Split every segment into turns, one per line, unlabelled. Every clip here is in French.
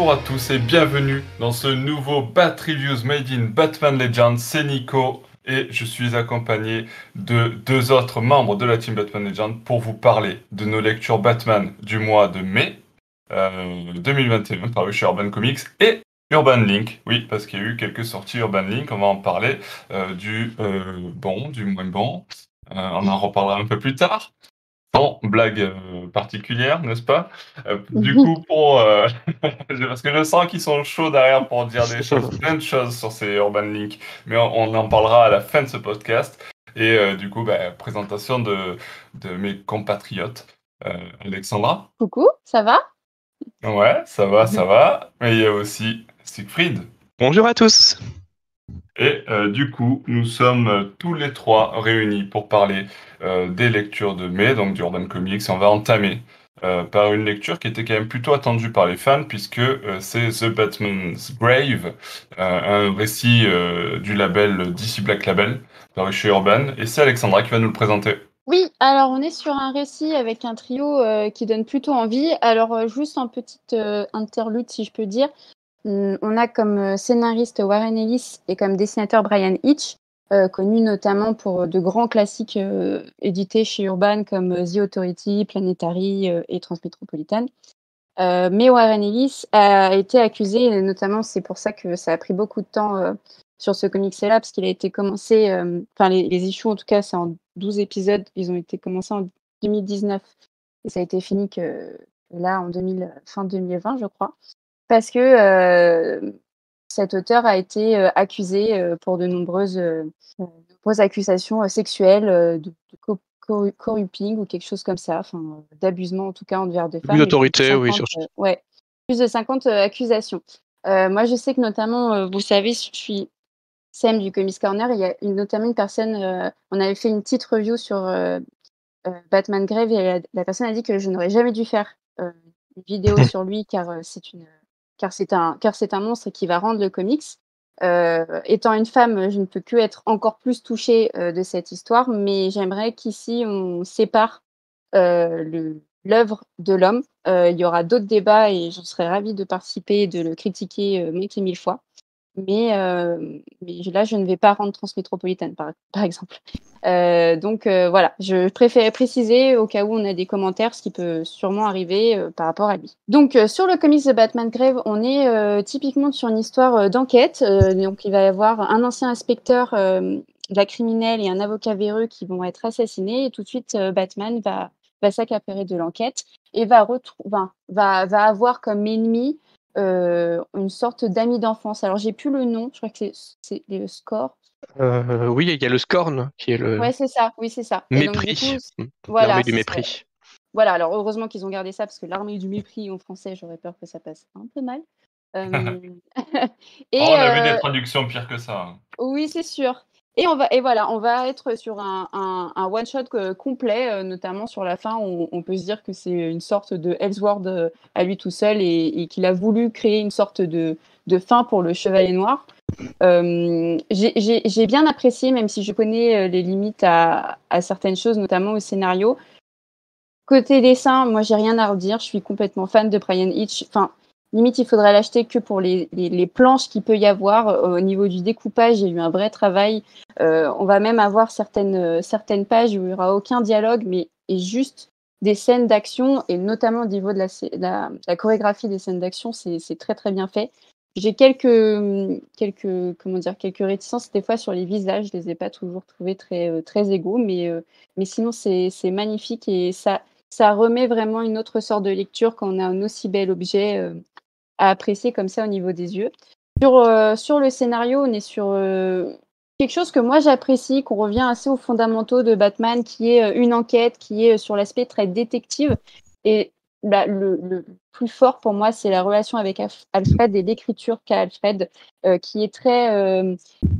Bonjour à tous et bienvenue dans ce nouveau Bat Reviews Made in Batman Legends. C'est Nico et je suis accompagné de deux autres membres de la team Batman Legends pour vous parler de nos lectures Batman du mois de mai euh, 2021 paru chez Urban Comics et Urban Link. Oui, parce qu'il y a eu quelques sorties Urban Link. On va en parler euh, du euh, bon, du moins bon. Euh, on en reparlera un peu plus tard. Bon, blague euh, particulière, n'est-ce pas? Euh, Du coup, pour euh, parce que je sens qu'ils sont chauds derrière pour dire des choses, plein de choses sur ces Urban Link, mais on, on en parlera à la fin de ce podcast. Et euh, du coup, bah, présentation de, de mes compatriotes. Euh, Alexandra
Coucou, ça va?
Ouais, ça va, ça va. Mais il y a aussi Siegfried.
Bonjour à tous.
Et euh, du coup, nous sommes euh, tous les trois réunis pour parler euh, des lectures de mai, donc du Urban Comics. Et on va entamer par une lecture qui était quand même plutôt attendue par les fans, puisque c'est The Batman's Grave, un récit du label DC Black Label, paru chez Urban. Et c'est Alexandra qui va nous le présenter.
Oui, alors on est sur un récit avec un trio qui donne plutôt envie. Alors juste un petit interlude si je peux dire. Hum, On a comme euh, scénariste Warren Ellis et comme dessinateur Brian Hitch, euh, connu notamment pour de grands classiques euh, édités chez Urban comme euh, The Authority, Planetary euh, et Transmetropolitan. Euh, mais Warren Ellis a été accusé, et notamment c'est pour ça que ça a pris beaucoup de temps euh, sur ce comics-là, parce qu'il a été commencé, euh, enfin les, issues en tout cas, c'est en 12 épisodes, ils ont été commencés en 2019, et ça a été fini que, là en 2000, fin 2020, je crois, parce que cet auteur a été accusé pour de nombreuses, nombreuses accusations sexuelles, de, de co- corru- corrupting ou quelque chose comme ça, enfin d'abusement en tout cas envers des femmes. plus de
d'autorité, oui,
50,
sur-
euh, ouais, plus de 50 euh, accusations. Moi, je sais que notamment, vous savez, je suis Sam du Comics Corner. Il y a une, notamment une personne, euh, on avait fait une petite review sur euh, euh, Batman Grave et la, la personne a dit que je n'aurais jamais dû faire une vidéo sur lui car c'est une, car c'est un, car c'est un monstre qui va rendre le comics. Euh, étant une femme, je ne peux que être encore plus touchée euh, de cette histoire, mais j'aimerais qu'ici on sépare euh, l'œuvre de l'homme. Il y aura d'autres débats et j'en serais ravie de participer et de le critiquer maintes et mille fois. Mais, euh, là, je ne vais pas rendre Transmétropolitane, par, exemple. Euh, donc euh, voilà, je préférais préciser au cas où on a des commentaires, ce qui peut sûrement arriver par rapport à lui. Donc sur le comics de Batman Grave, on est typiquement sur une histoire d'enquête. Donc il va y avoir un ancien inspecteur de la criminelle et un avocat véreux qui vont être assassinés. Et tout de suite, Batman va, va s'accaparer de l'enquête et va avoir comme ennemi euh, une sorte d'ami d'enfance. Alors j'ai plus le nom, je crois que c'est- le score.
Euh, oui, il y a le Scorn qui est le
Ouais, c'est ça, oui, c'est ça. Et donc, du
mépris.
coup, voilà,
L'armée du mépris.
Voilà, alors heureusement qu'ils ont gardé ça parce que l'armée du mépris en français, j'aurais peur que ça passe un peu mal. Euh, et
Oh, on a vu
euh,
des traductions pires que ça. hein.
oui, c'est sûr. Et on va et voilà, on va être sur un, un, un one shot euh, complet, euh, notamment sur la fin. On, on peut se dire que c'est une sorte de Ellsworth euh, à lui tout seul et, qu'il a voulu créer une sorte de, de fin pour le Chevalier Noir. J'ai- bien apprécié, même si je connais les limites à, à certaines choses, notamment au scénario. Côté dessin, moi j'ai rien à redire. Je suis complètement fan de Brian Hitch. Enfin, limite, il faudrait l'acheter que pour les, les, planches qu'il peut y avoir. Euh, Au niveau du découpage, il y a eu un vrai travail. Euh, on va même avoir certaines, euh, certaines pages où il n'y aura aucun dialogue, mais et juste des scènes d'action, et notamment au niveau de la, la, chorégraphie des scènes d'action, c'est très très bien fait. J'ai quelques, hum, quelques, comment dire, quelques réticences des fois sur les visages. Je les ai pas toujours trouvés très, très égaux, mais, mais sinon c'est magnifique et ça, ça remet vraiment une autre sorte de lecture quand on a un aussi bel objet apprécier comme ça au niveau des yeux. Sur, euh, sur le scénario, on est sur euh, quelque chose que moi j'apprécie, qu'on revient assez aux fondamentaux de Batman, qui est euh, une enquête, qui est sur l'aspect très détective. Et bah, le, plus fort pour moi, c'est la relation avec Alf- Alfred et l'écriture qu'a Alfred, qui est très,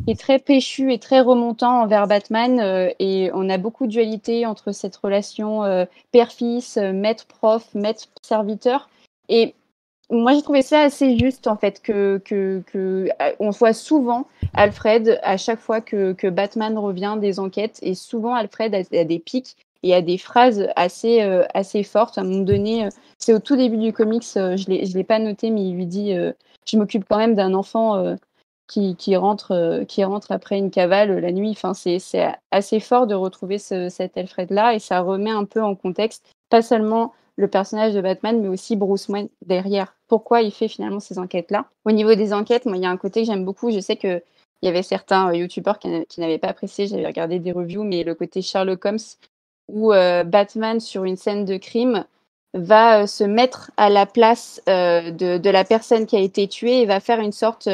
est très péchu et très remontant envers Batman. et on a beaucoup de dualité entre cette relation père-fils, maître-prof, maître-serviteur. Et moi, j'ai trouvé ça assez juste, en fait, que, que, euh, on voit souvent Alfred à chaque fois que, Batman revient des enquêtes, et souvent Alfred a, des pics y a des phrases assez, assez fortes. À un moment donné, c'est au tout début du comics, je ne l'ai pas noté, mais il lui dit Je m'occupe quand même d'un enfant qui, qui, rentre, qui rentre après une cavale la nuit. Enfin, c'est assez fort de retrouver cet Alfred-là et ça remet un peu en contexte, pas seulement le personnage de Batman, mais aussi Bruce Wayne derrière. Pourquoi il fait finalement ces enquêtes-là? Au niveau des enquêtes, moi, il y a un côté que j'aime beaucoup. Je sais qu'il y avait certains youtubeurs qui, n'avaient pas apprécié, j'avais regardé des reviews, mais le côté Sherlock Holmes, où Batman, sur une scène de crime, va se mettre à la place de, la personne qui a été tuée et va faire une sorte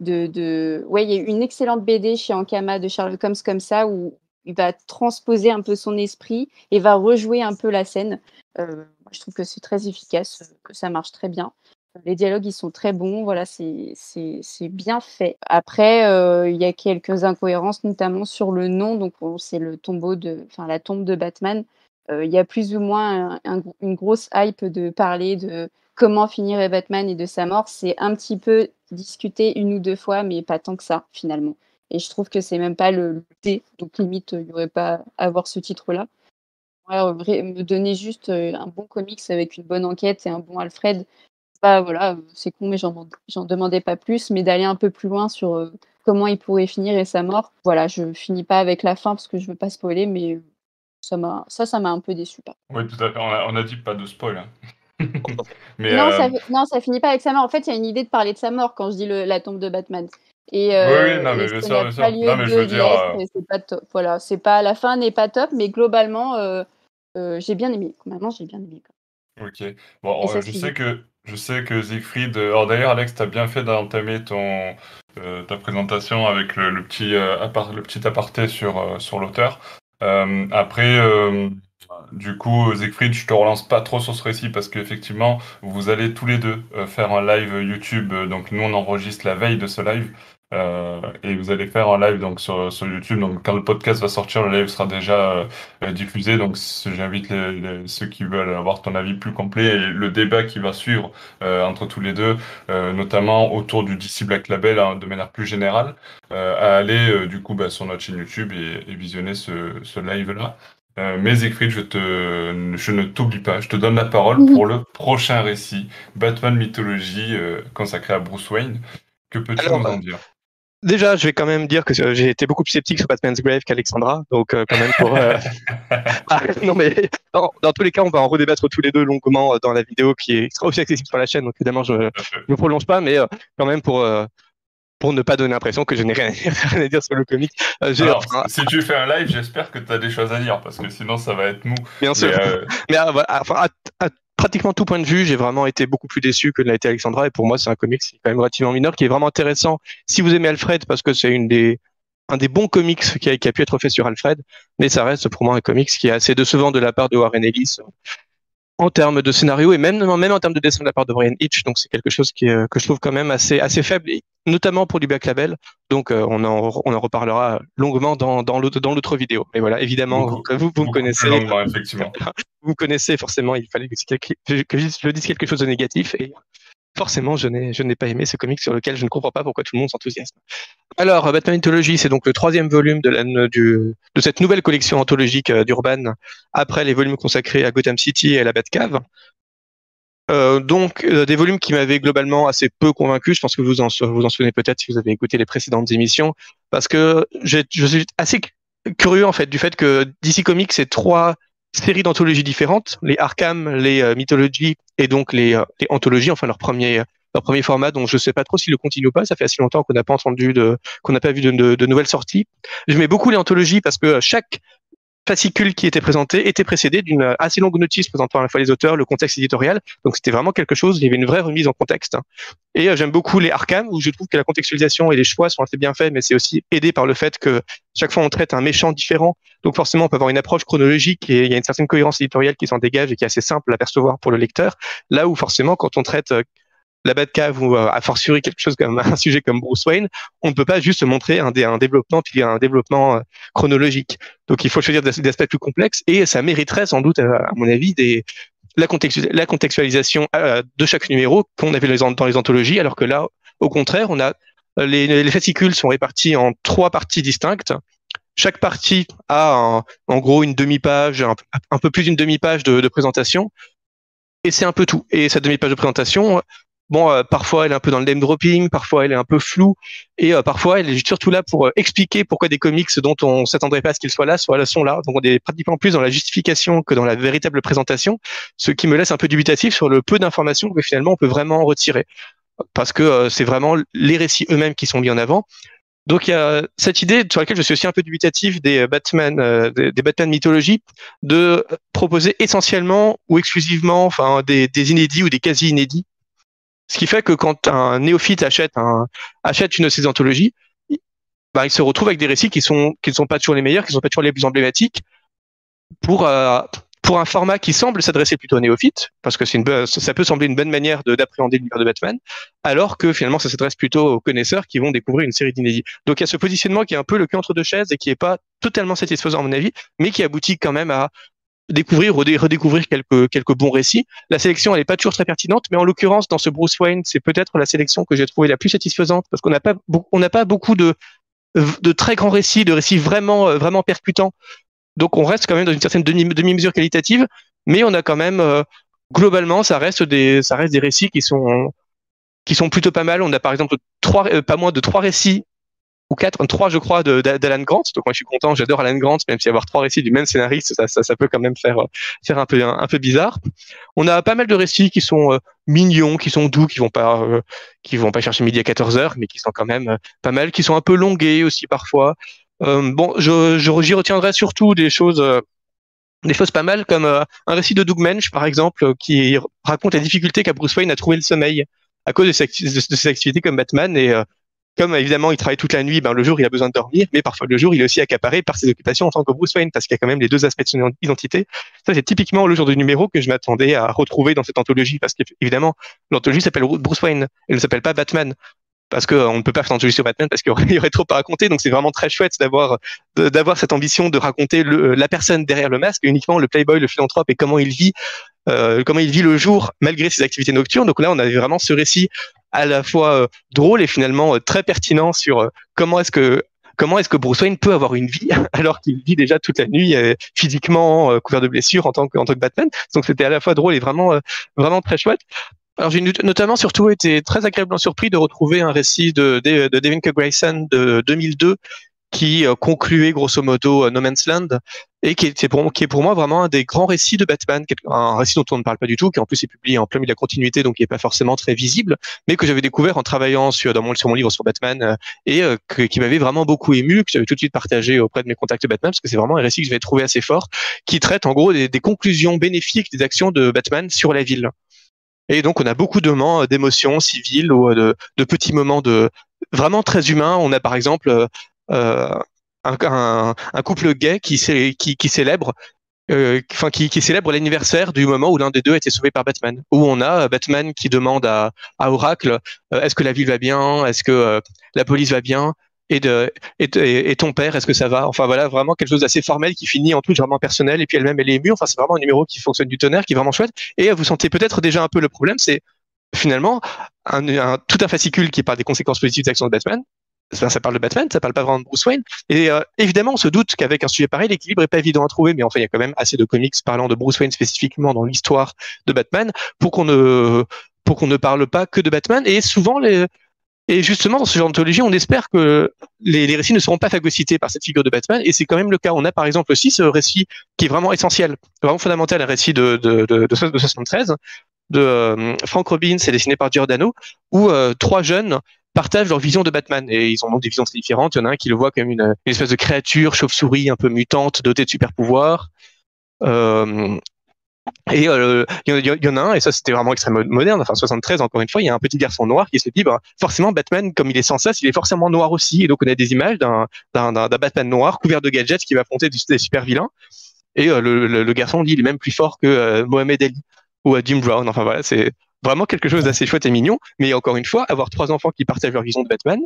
de, il y a une excellente BD chez Ankama de Sherlock Holmes comme ça, où il va transposer un peu son esprit et va rejouer un peu la scène. Euh, je trouve que c'est très efficace, que ça marche très bien. Les dialogues, ils sont très bons. Voilà, c'est bien fait. Après, euh, il y a quelques incohérences, notamment sur le nom. Donc, c'est le tombeau de, enfin, la tombe de Batman. Euh, il y a plus ou moins une grosse hype de parler de comment finirait Batman et de sa mort. C'est un petit peu discuté une ou deux fois, mais pas tant que ça, finalement. Et je trouve que c'est même pas le, T. Donc, limite, il n'y aurait pas à avoir ce titre-là me donner juste un bon comics avec une bonne enquête et un bon Alfred, bah voilà, c'est con, mais j'en demandais pas plus, mais d'aller un peu plus loin sur comment il pourrait finir et sa mort. Voilà, je finis pas avec la fin parce que je veux pas spoiler, mais ça m'a ça ça m'a un peu déçu pas.
Oui tout à fait on a, dit pas de spoil hein.
mais non, ça, non ça finit pas avec sa mort en fait il y a une idée de parler de sa mort quand je dis la tombe de Batman
et, oui, non, mais bien sûr, Non, mais je veux dire.
C'est pas top. Voilà, c'est pas la fin n'est pas top, mais globalement, euh, j'ai bien aimé. Maintenant, j'ai bien aimé.
Ok. Bon, je sais que je sais que Siegfried. Euh, alors d'ailleurs, Alex, tu as bien fait d'entamer ton euh, ta présentation avec le, petit le petit aparté sur sur l'auteur. après. Du coup, Siegfried, je te relance pas trop sur ce récit parce qu'effectivement, vous allez tous les deux faire un live YouTube. Donc, nous, on enregistre la veille de ce live. Euh, et vous allez faire un live donc sur, sur, YouTube. Donc quand le podcast va sortir, le live sera déjà euh, diffusé. Donc j'invite les, ceux qui veulent avoir ton avis plus complet et le débat qui va suivre euh, entre tous les deux, notamment autour du DC Black Label hein, de manière plus générale, à aller du coup bah, sur notre chaîne YouTube et, et visionner ce, ce live là. mais Siegfried, je, te, je ne t'oublie pas, je te donne la parole pour le prochain récit, Batman Mythologie, consacré à Bruce Wayne. Que peux-tu nous en dire?
Déjà, je vais quand même dire que j'ai été beaucoup plus sceptique sur Batman's Grave qu'Alexandra, donc euh, quand même pour. Euh, ah, non mais dans, tous les cas, on va en redébattre tous les deux longuement euh, dans la vidéo qui sera aussi accessible sur la chaîne. Donc évidemment, je ne me prolonge pas, mais quand même pour pour ne pas donner l'impression que je n'ai rien, à dire sur le comic.
Alors, si tu fais un live, j'espère que tu as des choses à dire, parce que sinon ça va être mou.
Bien sûr. Mais, enfin, à, pratiquement tout point de vue, j'ai vraiment été beaucoup plus déçu que l'a été Alexandra. Et pour moi, c'est un comics qui est quand même relativement mineur, qui est vraiment intéressant. Si vous aimez Alfred, parce que c'est une des un des bons comics qui a, pu être fait sur Alfred, mais ça reste pour moi un comics qui est assez décevant de la part de Warren Ellis en termes de scénario et même, même en termes de dessin de la part de Brian Hitch. Donc c'est quelque chose qui, que je trouve quand même assez, assez faible, notamment pour du Black Label. Donc euh, on, en, on en reparlera longuement dans, dans l'autre vidéo. Et voilà, évidemment, vous, vous, vous me connaissez.
effectivement.
Vous me connaissez forcément, il fallait que, que je dise quelque chose de négatif. Et forcément, je n'ai, je n'ai pas aimé ce comic sur lequel je ne comprends pas pourquoi tout le monde s'enthousiasme. Alors, Batman Mythology, c'est donc le troisième volume de, la, de cette nouvelle collection anthologique euh, d'Urban, après les volumes consacrés à Gotham City et à la Batcave. Euh, donc, euh, des volumes qui m'avaient globalement assez peu convaincu. Je pense que vous en, vous en souvenez peut-être si vous avez écouté les précédentes émissions, parce que je suis assez curieux en fait du fait que DC Comics c'est trois séries d'anthologies différentes, les Arkham, les euh, Mythology et donc les, euh, les, anthologies, enfin leur premier leur premier format, donc je sais pas trop s'il le continue ou pas. Ça fait assez longtemps qu'on n'a pas entendu de qu'on n'a pas vu de, de, de, nouvelles sorties. Je mets beaucoup les anthologies parce que chaque fascicule qui était présenté était précédé d'une assez longue notice présentant à la fois les auteurs, le contexte éditorial. Donc c'était vraiment quelque chose, il y avait une vraie remise en contexte. Et euh, j'aime beaucoup les Arkham, où je trouve que la contextualisation et les choix sont assez bien faits, mais c'est aussi aidé par le fait que chaque fois on traite un méchant différent. Donc forcément on peut avoir une approche chronologique et il y a une certaine cohérence éditoriale qui s'en dégage et qui est assez simple à percevoir pour le lecteur. Là où forcément quand on traite euh, la Batcave ou euh, a fortiori quelque chose comme un sujet comme Bruce Wayne, on ne peut pas juste montrer un, un développement puis un développement euh, chronologique. Donc il faut choisir des, aspects plus complexes et ça mériterait sans doute, à, mon avis, des, la, contextualisation euh, de chaque numéro qu'on avait dans les anthologies, alors que là, au contraire, on a les, les fascicules sont répartis en trois parties distinctes chaque partie a en gros une demi-page, un, peu plus d'une demi-page de, présentation, et c'est un peu tout. Et cette demi-page de présentation, bon, euh, parfois elle est un peu dans le name dropping, parfois elle est un peu floue, et euh, parfois elle est surtout là pour euh, expliquer pourquoi des comics dont on s'attendrait pas à ce qu'ils soient là, soit sont là. Donc on est pratiquement plus dans la justification que dans la véritable présentation, ce qui me laisse un peu dubitatif sur le peu d'informations que finalement on peut vraiment retirer, parce que c'est vraiment les récits eux-mêmes qui sont mis en avant. Donc il y a cette idée sur laquelle je suis aussi un peu dubitatif des Batman, des, Batman mythologie, de proposer essentiellement ou exclusivement, enfin des inédits ou des quasi inédits ce qui fait que quand un néophyte achète, un, achète une de ces anthologies, bah, il se retrouve avec des récits qui ne sont pas toujours les meilleurs, qui ne sont pas toujours les plus emblématiques, pour euh, pour un format qui semble s'adresser plutôt aux néophytes, parce que ça peut sembler une bonne manière d'appréhender l'univers de Batman, alors que finalement ça s'adresse plutôt aux connaisseurs qui vont découvrir une série d'inédits. Donc il y a ce positionnement qui est un peu le cul entre deux chaises et qui est pas totalement satisfaisant à mon avis, mais qui aboutit quand même à découvrir, redécouvrir quelques, quelques bons récits. La sélection, elle n'est pas toujours très pertinente, mais en l'occurrence, dans ce Bruce Wayne, c'est peut-être la sélection que j'ai trouvée la plus satisfaisante parce qu'on n'a pas, on n'a pas beaucoup de, de très grands récits, de récits vraiment, euh, vraiment percutants. Donc, on reste quand même dans une certaine demi-mesure qualitative, mais on a quand même, euh, globalement, ça reste des, ça reste des récits qui sont, qui sont plutôt pas mal. On a par exemple trois, euh, pas moins de trois récits ou quatre, trois je crois d'Alan Grant. Donc moi je suis content, j'adore Alan Grant, même si avoir trois récits du même scénariste, ça, ça, ça, peut quand même faire faire un peu un, peu bizarre. On a pas mal de récits qui sont euh, mignons, qui sont doux, qui vont pas euh, qui vont pas chercher midi à 14 heures, mais qui sont quand même euh, pas mal, qui sont un peu longués aussi parfois. bon, je j'y retiendrai surtout des choses des choses pas mal comme un récit de Doug Mensch par exemple qui raconte la difficulté qu'a Bruce Wayne à trouver le sommeil à cause de ses, de ses activités comme Batman et comme évidemment il travaille toute la nuit, ben, le jour il a besoin de dormir, mais parfois le jour il est aussi accaparé par ses occupations en tant que Bruce Wayne, parce qu'il y a quand même les deux aspects de son identité. Ça c'est typiquement le genre de numéro que je m'attendais à retrouver dans cette anthologie, parce qu'évidemment l'anthologie s'appelle Bruce Wayne, elle ne s'appelle pas Batman parce qu'on ne peut pas faire anthologie sur Batman parce qu'il y, aurait trop à raconter. Donc c'est vraiment très chouette d'avoir d'avoir cette ambition de raconter le, la personne derrière le masque, uniquement le playboy, le philanthrope et comment il vit, euh, comment il vit le jour malgré ses activités nocturnes. Donc là, on avait vraiment ce récit à la fois euh, drôle et finalement euh, très pertinent sur euh, comment est-ce que comment est-ce que Bruce Wayne peut avoir une vie alors qu'il vit déjà toute la nuit physiquement couvert de blessures en tant que en tant que Batman. Donc c'était à la fois drôle et vraiment vraiment très chouette. Alors j'ai notamment surtout été très agréablement surpris de retrouver un récit de, de, de Devin K. Grayson de 2002 qui euh, concluait grosso modo euh, No Man's Land et qui est, pour, qui est pour moi vraiment un des grands récits de Batman, un récit dont on ne parle pas du tout, qui en plus est publié en plein milieu de la continuité, donc qui n'est pas forcément très visible, mais que j'avais découvert en travaillant sur, dans mon, sur mon livre sur Batman euh, et qui m'avait vraiment beaucoup ému, que j'avais tout de suite partagé auprès de mes contacts Batman, parce que c'est vraiment un récit que j'avais trouvé assez fort, qui traite en gros des, des conclusions bénéfiques des actions de Batman sur la ville. Et donc on a beaucoup de moments d'émotions civiles ou de, de petits moments de vraiment très humains. On a par exemple euh, un, couple gay qui, célèbre euh, qui, célèbre l'anniversaire du moment où l'un des deux a été sauvé par Batman. Où on a Batman qui demande à, Oracle euh, est-ce que la ville va bien, est-ce que la police va bien, et, ton père, est-ce que ça va? Enfin voilà, vraiment quelque chose d'assez formel qui finit en tout vraiment personnel. Et puis elle-même, elle est émue. Enfin c'est vraiment un numéro qui fonctionne du tonnerre, qui est vraiment chouette. Et vous sentez peut-être déjà un peu le problème, c'est finalement tout un fascicule qui parle des conséquences positives des actions de Batman, ça, parle de Batman, ça parle pas vraiment de Bruce Wayne. Et euh, évidemment, on se doute qu'avec un sujet pareil, l'équilibre est pas évident à trouver, mais enfin, il y a quand même assez de comics parlant de Bruce Wayne spécifiquement dans l'histoire de Batman pour qu'on ne pour qu'on ne parle pas que de Batman. Et souvent, et justement, dans ce genre d'anthologie, on espère que les, les, récits ne seront pas phagocytés par cette figure de Batman, et c'est quand même le cas. On a par exemple aussi ce récit qui est vraiment essentiel, vraiment fondamental, un récit de, de, de, de 73 de euh, Frank Robbins et dessiné par Giordano, où euh, trois jeunes partagent leur vision de Batman. Et ils ont donc des visions très différentes. Il y en a un qui le voit comme une, espèce de créature chauve-souris un peu mutante, dotée de super pouvoirs. Euh, et euh, il y, en a un, et ça c'était vraiment extrêmement moderne, enfin 73 encore une fois, il y a un petit garçon noir qui se dit, bah, forcément Batman, comme il est sans cesse, il est forcément noir aussi. Et donc on a des images d'un Batman noir couvert de gadgets qui va affronter des super vilains. Et euh, le, le, garçon dit, il est même plus fort que euh, Mohamed Ali ou Jim Brown. Enfin voilà, c'est vraiment quelque chose d'assez chouette et mignon. Mais encore une fois, avoir trois enfants qui partagent leur vision de Batman,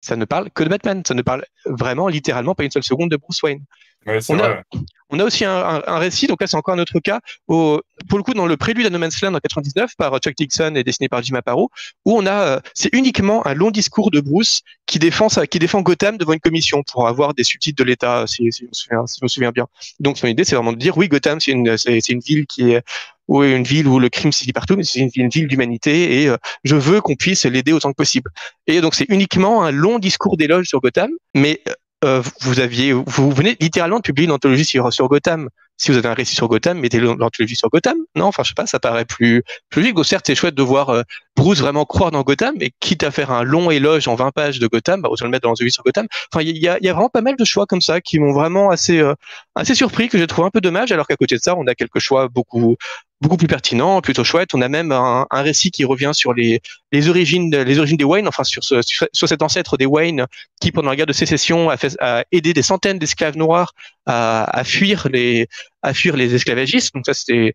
ça ne parle que de Batman. Ça ne parle vraiment, littéralement, pas une seule seconde de Bruce Wayne. on, a, On a aussi un, récit, donc là c'est encore un autre cas, au, pour le coup dans le prélude à No Man's Land en 99 par Chuck Dixon et dessiné par Jim Aparo, où on a, euh, c'est uniquement un long discours de Bruce qui défend qui défend Gotham devant une commission pour avoir des subtitres de l'État, si, je me souviens, bien. Donc son idée c'est vraiment de dire oui Gotham c'est une, c'est, une ville qui est ou une ville où le crime s'y partout, mais c'est une, ville d'humanité et euh, je veux qu'on puisse l'aider autant que possible. Et donc c'est uniquement un long discours d'éloge sur Gotham, mais euh, vous aviez, vous venez littéralement de publier une anthologie sur, Gotham. Si vous avez un récit sur Gotham, mettez l'anthologie sur Gotham. Non, enfin, je sais pas, ça paraît plus, plus logique. certes, c'est chouette de voir euh, Bruce vraiment croire dans Gotham, mais quitte à faire un long éloge en 20 pages de Gotham, bah, autant le mettre dans l'anthologie sur Gotham. Enfin, il y a, y a, vraiment pas mal de choix comme ça qui m'ont vraiment assez, euh, assez surpris, que j'ai trouvé un peu dommage, alors qu'à côté de ça, on a quelques choix beaucoup, beaucoup plus pertinent, plutôt chouette. On a même un, récit qui revient sur les, origines, les origines des Wayne, enfin sur, sur cet ancêtre des Wayne qui, pendant la guerre de sécession, a, aidé des centaines d'esclaves noirs à, à, fuir les, à fuir les esclavagistes. Donc ça, c'était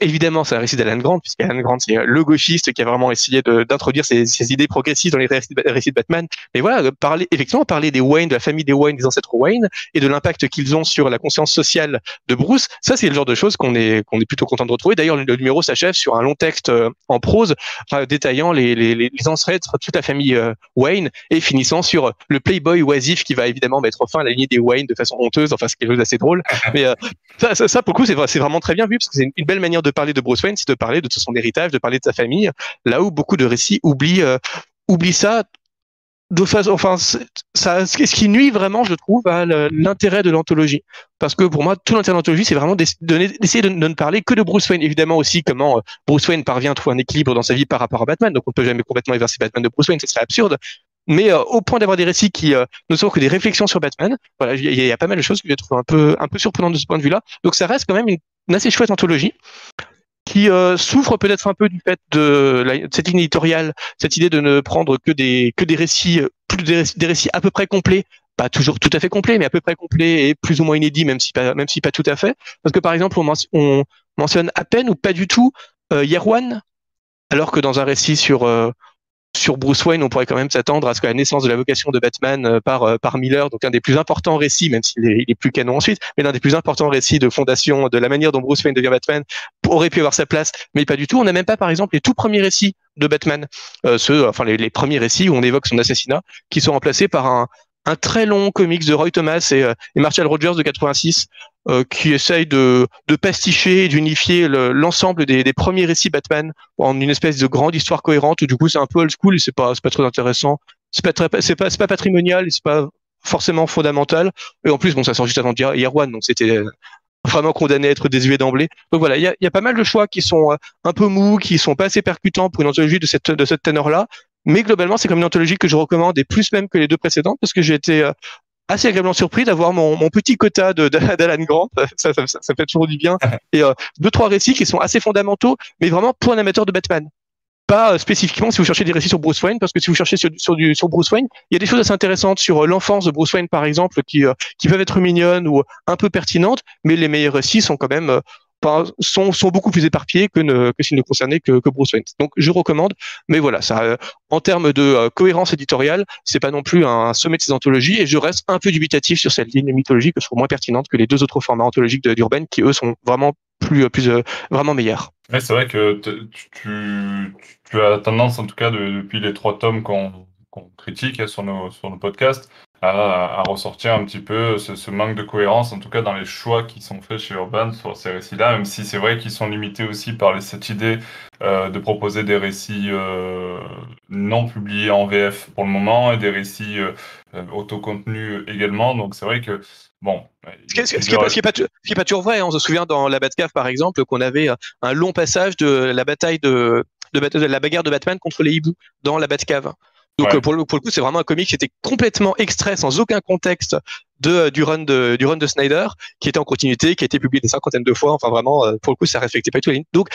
évidemment, c'est un récit d'Alan Grant, puisqu'Alan Grant, c'est euh, le gauchiste qui a vraiment essayé d'introduire ses, idées progressistes dans les récits de, Batman. Mais voilà, parler, effectivement, parler des Wayne, de la famille des Wayne, des ancêtres Wayne, et de l'impact qu'ils ont sur la conscience sociale de Bruce, ça, c'est le genre de choses qu'on est, qu'on est plutôt content de retrouver. D'ailleurs, le, numéro s'achève sur un long texte euh, en prose, détaillant les, les, les, ancêtres, toute la famille euh, Wayne, et finissant sur le playboy oisif qui va évidemment mettre fin à la lignée des Wayne de façon honteuse, enfin, c'est quelque chose d'assez drôle. Mais ça, ça, ça, pour le coup, c'est vraiment très bien vu, parce que c'est une belle manière de parler de Bruce Wayne, c'est de parler de son héritage, de parler de sa famille, là où beaucoup de récits oublient, euh, ça de façon, enfin, ça, ce qui nuit vraiment, je trouve, à l'intérêt de l'anthologie. Parce que pour moi, tout l'intérêt de l'anthologie, c'est vraiment d'essayer de, ne parler que de Bruce Wayne. Évidemment aussi, comment euh, Bruce Wayne parvient à trouver un équilibre dans sa vie par rapport à Batman. Donc, on ne peut jamais complètement inverser Batman de Bruce Wayne, ce serait absurde. Mais euh, au point d'avoir des récits qui ne sont que des réflexions sur Batman, voilà, il y, a pas mal de choses que je trouve un peu, un peu surprenantes de ce point de vue-là. Donc, ça reste quand même une une assez chouette anthologie qui euh, souffre peut-être un peu du fait de, cette ligne éditoriale, cette idée de ne prendre que des que des récits, euh, plus des récits, à peu près complets, pas toujours tout à fait complets, mais à peu près complets et plus ou moins inédits, même si pas même si pas tout à fait. Parce que par exemple, on, on mentionne à peine ou pas du tout euh, Yerwan, alors que dans un récit sur euh, sur Bruce Wayne, on pourrait quand même s'attendre à ce que la naissance de la vocation de Batman euh, par, euh, par Miller, donc un des plus importants récits, même s'il est, plus canon ensuite, mais l'un des plus importants récits de fondation de la manière dont Bruce Wayne devient Batman aurait pu avoir sa place, mais pas du tout. On n'a même pas, par exemple, les tout premiers récits de Batman, euh, ceux, enfin les, premiers récits où on évoque son assassinat, qui sont remplacés par un, un très long comics de Roy Thomas et, euh, et Marshall Rogers de 86 euh, qui essaye de, de pasticher et d'unifier l'ensemble des, des, premiers récits Batman en une espèce de grande histoire cohérente où du coup c'est un peu old school et c'est pas pas très intéressant. C'est pas c'est pas pas patrimonial c'est pas forcément fondamental. Et en plus bon ça sort juste avant Year One donc c'était vraiment condamné à être désuet d'emblée. Donc voilà, il y a, y a, pas mal de choix qui sont euh, un peu mous, qui sont pas assez percutants pour une anthologie de cette de cette teneur-là, mais globalement, c'est comme une anthologie que je recommande et plus même que les deux précédentes parce que j'ai été euh, assez agréablement surpris d'avoir mon, mon, petit quota d'Alan Grant. Ça, ça, ça, fait toujours du bien. Et euh, deux, trois récits qui sont assez fondamentaux, mais vraiment pour un amateur de Batman. Pas euh, spécifiquement si vous cherchez des récits sur Bruce Wayne, parce que si vous cherchez sur, sur, du, sur Bruce Wayne, il y a des choses assez intéressantes sur l'enfance de Bruce Wayne, par exemple, qui, qui peuvent être mignonnes ou un peu pertinentes, mais les meilleurs récits sont quand même sont, beaucoup plus éparpillés que, que s'ils ne concernaient que, Bruce Wayne. Donc je recommande, mais voilà, ça, euh, en termes de euh, cohérence éditoriale, c'est pas non plus un sommet de ces anthologies, et je reste un peu dubitatif sur cette ligne mythologique que je moins pertinente que les deux autres formats anthologiques d'Urban, qui eux sont vraiment plus, euh, vraiment meilleurs.
Ouais, c'est vrai que tu, tu, as tendance, en tout cas, depuis les trois tomes qu'on critique hein, sur, nos, sur nos podcasts, à, ressortir un petit peu ce, manque de cohérence, en tout cas dans les choix qui sont faits chez Urban sur ces récits-là, même si c'est vrai qu'ils sont limités aussi par cette idée euh, de proposer des récits euh, non publiés en VF pour le moment et des récits euh, autocontenus également. Donc c'est vrai que Bon.
Ce qui n'est pas, pas, toujours vrai. On se souvient dans la Batcave, par exemple, qu'on avait un long passage de la bataille de, de, la bagarre de Batman contre les hiboux dans la Batcave. Donc euh, pour, le, pour le coup, c'est vraiment un comic qui était complètement extrait, sans aucun contexte de, euh, du, run de, du run de Snyder, qui était en continuité, qui a été publié des cinquantaines de fois. Enfin vraiment, euh, pour le coup, ça respectait pas tout les lignes. Donc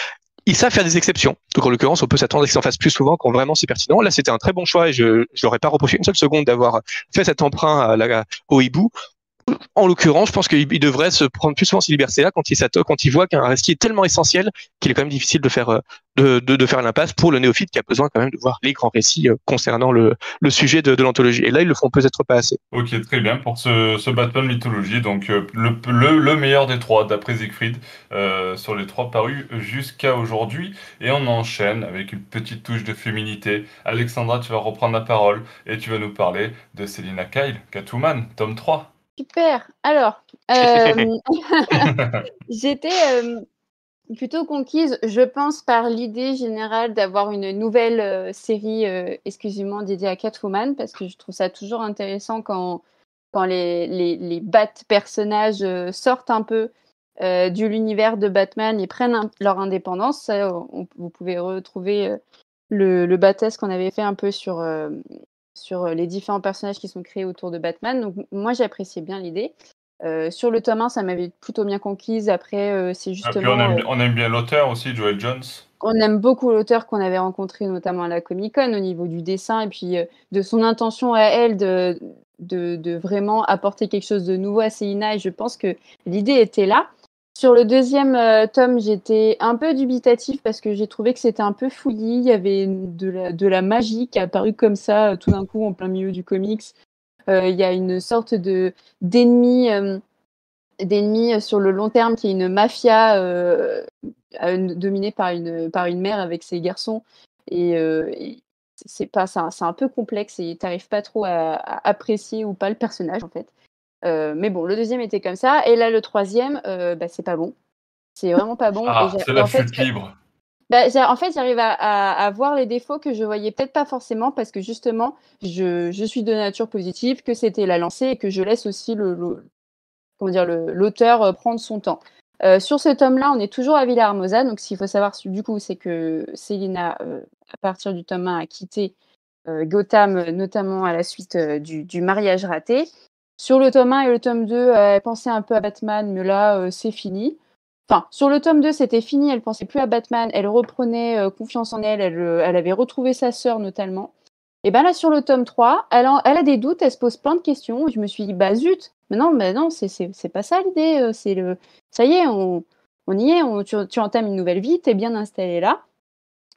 ils savent faire des exceptions. Donc en l'occurrence, on peut s'attendre à ce qu'ils en fassent plus souvent quand vraiment c'est pertinent. Là, c'était un très bon choix et je ne l'aurais pas reproché une seule seconde d'avoir fait cet emprunt à la, au hibou en l'occurrence, je pense qu'il devrait se prendre plus souvent ses libertés là quand il quand il voit qu'un récit est tellement essentiel qu'il est quand même difficile de faire de, de, faire l'impasse pour le néophyte qui a besoin quand même de voir les grands récits concernant le, sujet de, l'anthologie. Et là, ils le font peut-être pas assez.
Ok, très bien pour ce, Batman mythologie. Donc le, le, le meilleur des trois d'après Siegfried sur les trois parus jusqu'à aujourd'hui. Et on enchaîne avec une petite touche de féminité. Alexandra, tu vas reprendre la parole et tu vas nous parler de Selina Kyle, Catwoman, tome 3.
Super. Alors, euh, j'étais euh, plutôt conquise, je pense, par l'idée générale d'avoir une nouvelle euh, série exclusivement dédiée à Catwoman, parce que je trouve ça toujours intéressant quand, quand les, les, les bat personnages sortent un peu de l'univers de Batman et prennent leur indépendance. vous pouvez retrouver le, le qu'on avait fait un peu sur sur les différents personnages qui sont créés autour de Batman. Donc moi j'appréciais bien l'idée. sur le tome 1, ça m'avait plutôt bien conquise. Après, c'est ah, justement.
on, aime, bien l'auteur aussi, Joel Jones.
On aime beaucoup l'auteur qu'on avait rencontré notamment à la Comic Con au niveau du dessin et puis de son intention à elle de, de, de, vraiment apporter quelque chose de nouveau à Célina. Et je pense que l'idée était là. Sur le deuxième euh, tome, j'étais un peu dubitatif parce que j'ai trouvé que c'était un peu fouillis. Il y avait de la, magie qui a apparu comme ça, euh, tout d'un coup, en plein milieu du comics. Euh, il y a une sorte de d'ennemi sur le long terme qui est une mafia dominée par une, mère avec ses garçons. Et, c'est un peu complexe et tu n'arrives pas trop à, apprécier ou pas le personnage en fait. Euh, mais bon, le deuxième était comme ça. Et là, le troisième, euh, bah, c'est pas bon. C'est vraiment pas bon.
Ah, c'est la chute libre.
Bah, en fait, j'arrive à, voir les défauts que je voyais peut-être pas forcément parce que justement, je, je, suis de nature positive, que c'était la lancée et que je laisse aussi le, comment dire l'auteur euh, prendre son temps. sur ce tome-là, on est toujours à Villa Hermosa. Donc, s'il faut savoir, du coup, c'est que Célina, à partir du tome 1, a quitté Gotham, notamment à la suite du, du, mariage raté. Sur le tome 1 et le tome 2, euh, elle pensait un peu à Batman, mais là, euh, c'est fini. Enfin, sur le tome 2, c'était fini, elle pensait plus à Batman, elle reprenait euh, confiance en elle, elle, avait retrouvé sa sœur notamment. Et bien là, sur le tome 3, elle a, des doutes, elle se pose plein de questions. je me suis dit, bah zut, mais non, mais non, c'est pas ça l'idée. Le, ça y est, on, y est, tu, entames une nouvelle vie, tu es bien installé là.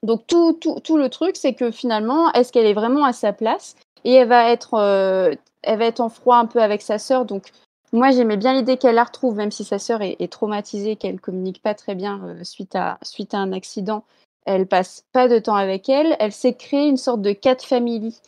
Donc tout le truc, c'est que finalement, est-ce qu'elle est vraiment à sa place? Et elle va être elle va être en froid un peu avec sa sœur. Donc, moi, j'aimais bien l'idée qu'elle la retrouve, même si sa sœur est, traumatisée, qu'elle communique pas très bien euh, suite, à, suite à un accident. Elle passe pas de temps avec elle. Elle s'est créée une sorte de cat family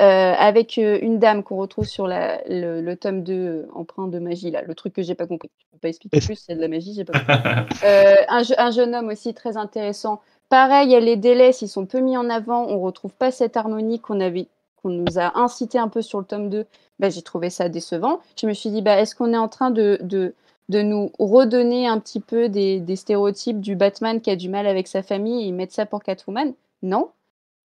euh, avec euh, une dame qu'on retrouve sur la, le, tome 2 empreint de magie, là, le truc que j'ai pas compris. Je peux pas expliquer plus, c'est de la magie, j'ai pas compris. un, un, jeune homme aussi très intéressant. Pareil, les délais, s'ils sont peu mis en avant, on retrouve pas cette harmonie qu'on avait qu'on nous a incité un peu sur le tome 2, bah, j'ai trouvé ça décevant. Je me suis dit, bah, est-ce qu'on est en train de, de, de, nous redonner un petit peu des, des, stéréotypes du Batman qui a du mal avec sa famille et mettre ça pour Catwoman? Non.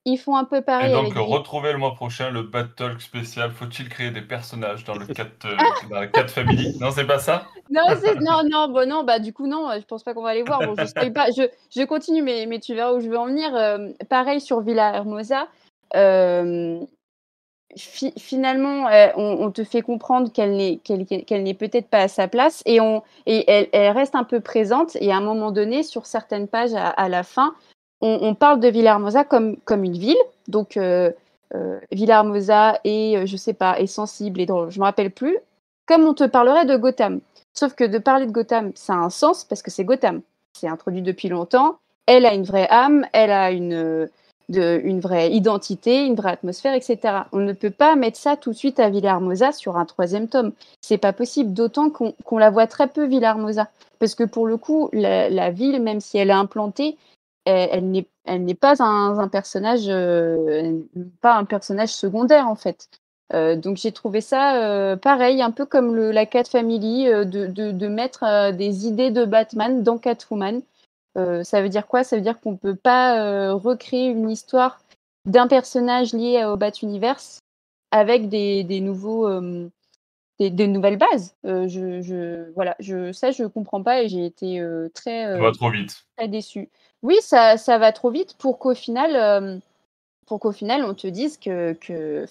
Ils font un peu pareil.
Et donc, retrouver le mois prochain le Bat Talk spécial. Faut-il créer des personnages dans le 4, euh, Family Non, c'est pas ça?
Non, non, non, bon, non, bah, du coup, non, je pense pas qu'on va les voir. Bon, je, pas, je, je, continue, mais, mais tu verras où je veux en venir. Euh, pareil sur Villa Hermosa. Euh, finalement, euh, on, te fait comprendre qu'elle n'est peut-être pas à sa place et, elle, reste un peu présente. Et à un moment donné, sur certaines pages à, la fin, on, parle de Villarmosa comme, comme une ville. Donc, euh, euh Villarmosa est, euh, je sais pas, est sensible et drôle. Je me rappelle plus. Comme on te parlerait de Gotham. Sauf que de parler de Gotham, ça a un sens parce que c'est Gotham. C'est introduit depuis longtemps. Elle a une vraie âme. Elle a une de, une vraie identité, une vraie atmosphère, etc. On ne peut pas mettre ça tout de suite à Villarmosa sur un troisième tome. C'est pas possible, d'autant qu'on la voit très peu Villarmosa. Parce que pour le coup, la, ville, même si elle est implantée, elle, n'est pas un, personnage, euh, pas un personnage secondaire en fait. Euh, donc j'ai trouvé ça euh, pareil, un peu comme la Cat Family, de, de, mettre des idées de Batman dans Catwoman. Euh, ça veut dire quoi? Ça veut dire qu'on ne peut pas euh, recréer une histoire d'un personnage lié au Bat Universe avec des, nouveaux, euh, des, nouvelles bases. je, je, voilà, je, ça, je ne comprends pas et j'ai été très,
ça va trop vite.
très déçue. Oui, ça, ça va trop vite pour qu'au final, pour qu'au final, on te dise que. que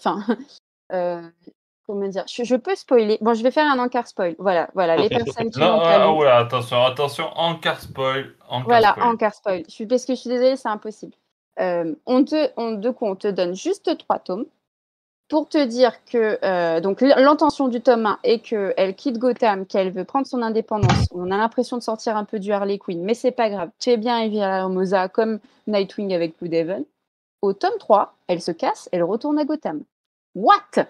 comment dire je, je peux spoiler. Bon, je vais faire un encart spoil. Voilà, voilà, les personnes qui
Non, ah, oula, attention, attention, encart spoil. encart
Voilà,
spoil.
encart spoil. Je suis, parce que je suis désolée, c'est impossible. Euh, on te, on, de coup, on te donne juste trois tomes pour te dire que euh, donc l'intention du tome 1 est qu'elle quitte Gotham, qu'elle veut prendre son indépendance. On a l'impression de sortir un peu du Harley Quinn, mais c'est pas grave. Tu es bien Evira Hermosa comme Nightwing avec Blue Devil. Au tome 3, elle se casse, elle retourne à Gotham. What?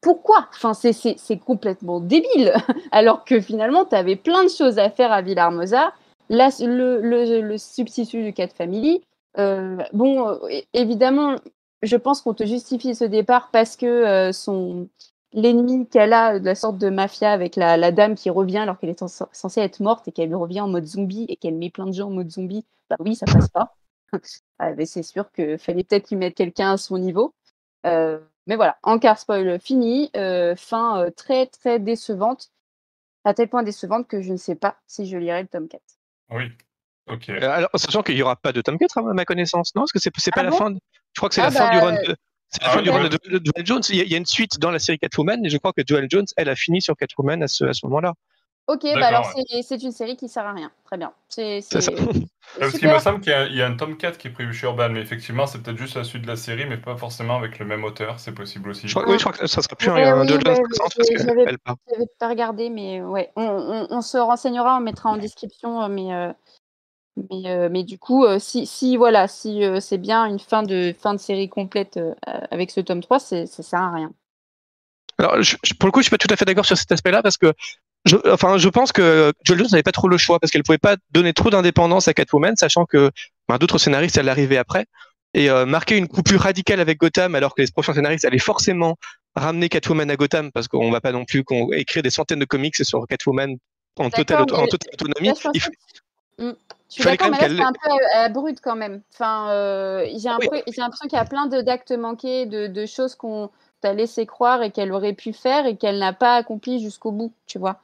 Pourquoi? Enfin, c'est- complètement débile. Alors que finalement, tu avais plein de choses à faire à Villarmosa. Là, le, le, le substitut du Cat Family. Euh, bon, euh, évidemment, je pense qu'on te justifie ce départ parce que euh, son l'ennemi qu'elle a, de la sorte de mafia avec la, la dame qui revient alors qu'elle est cens- censée être morte et qu'elle revient en mode zombie et qu'elle met plein de gens en mode zombie, bah oui, ça passe pas. Ah, c'est sûr qu'il fallait peut-être lui mettre quelqu'un à son niveau. Euh, mais voilà, encart spoil fini, euh, fin euh, très très décevante, à tel point décevante que je ne sais pas si je lirai le tome 4.
Oui. Ok.
Euh, Alors, sachant qu'il n'y aura pas de tome 4 à ma connaissance, non Parce que c'est pas
Ah
la
bon
fin. de- Je crois que c'est
Ah
la fin
bah,
du run de. C'est la
Ah
fin du run de, de- de Joel Jones. Il y, a, il y a une suite dans la série Catwoman et je crois que Joel Jones, elle a fini sur Catwoman à ce, à ce moment-là.
Ok, bah alors c'est- c'est une série qui sert à rien. Très bien. C'est
ça.
Parce qu'il me semble qu'il y, a- il y a un tome 4 qui est prévu chez Urban, mais effectivement, c'est peut-être juste la suite de la série, mais pas forcément avec le même auteur, c'est possible aussi.
Je crois, oui, je crois que ça sera plus
Ouais,
un
oui,
Joel Jones
ouais,
parce
j'avais-
qu'elle part.
Pas regardé, mais ouais, on, on- on se renseignera, on mettra en description, euh, mais, euh, mais, euh, mais du coup, euh, si, si voilà, si euh, c'est bien une fin de, fin de série complète euh, avec ce tome 3, c'est- ça sert à rien.
Alors, je- pour le coup, je suis pas tout à fait d'accord sur cet aspect-là parce que, je, enfin, je pense que Joel Jones n'avait pas trop le choix parce qu'elle pouvait pas donner trop d'indépendance à Catwoman, sachant que ben, d'autres scénaristes allaient arriver après et euh, marquer une coupure radicale avec Gotham alors que les prochains scénaristes allaient forcément ramener Catwoman à Gotham parce qu'on va pas non plus qu'on écrire des centaines de comics sur Catwoman en totale,
D'accord,
auto- en
mais
totale autonomie. Il faut-
que- Mm. Je suis d'accord, mais là, c'est un peu à brut quand même. Enfin, euh, j'ai
Oui.
l'impression qu'il y a plein d'actes manqués, de, de choses qu'on t'a laissé croire et qu'elle aurait pu faire et qu'elle n'a pas accompli jusqu'au bout, tu vois.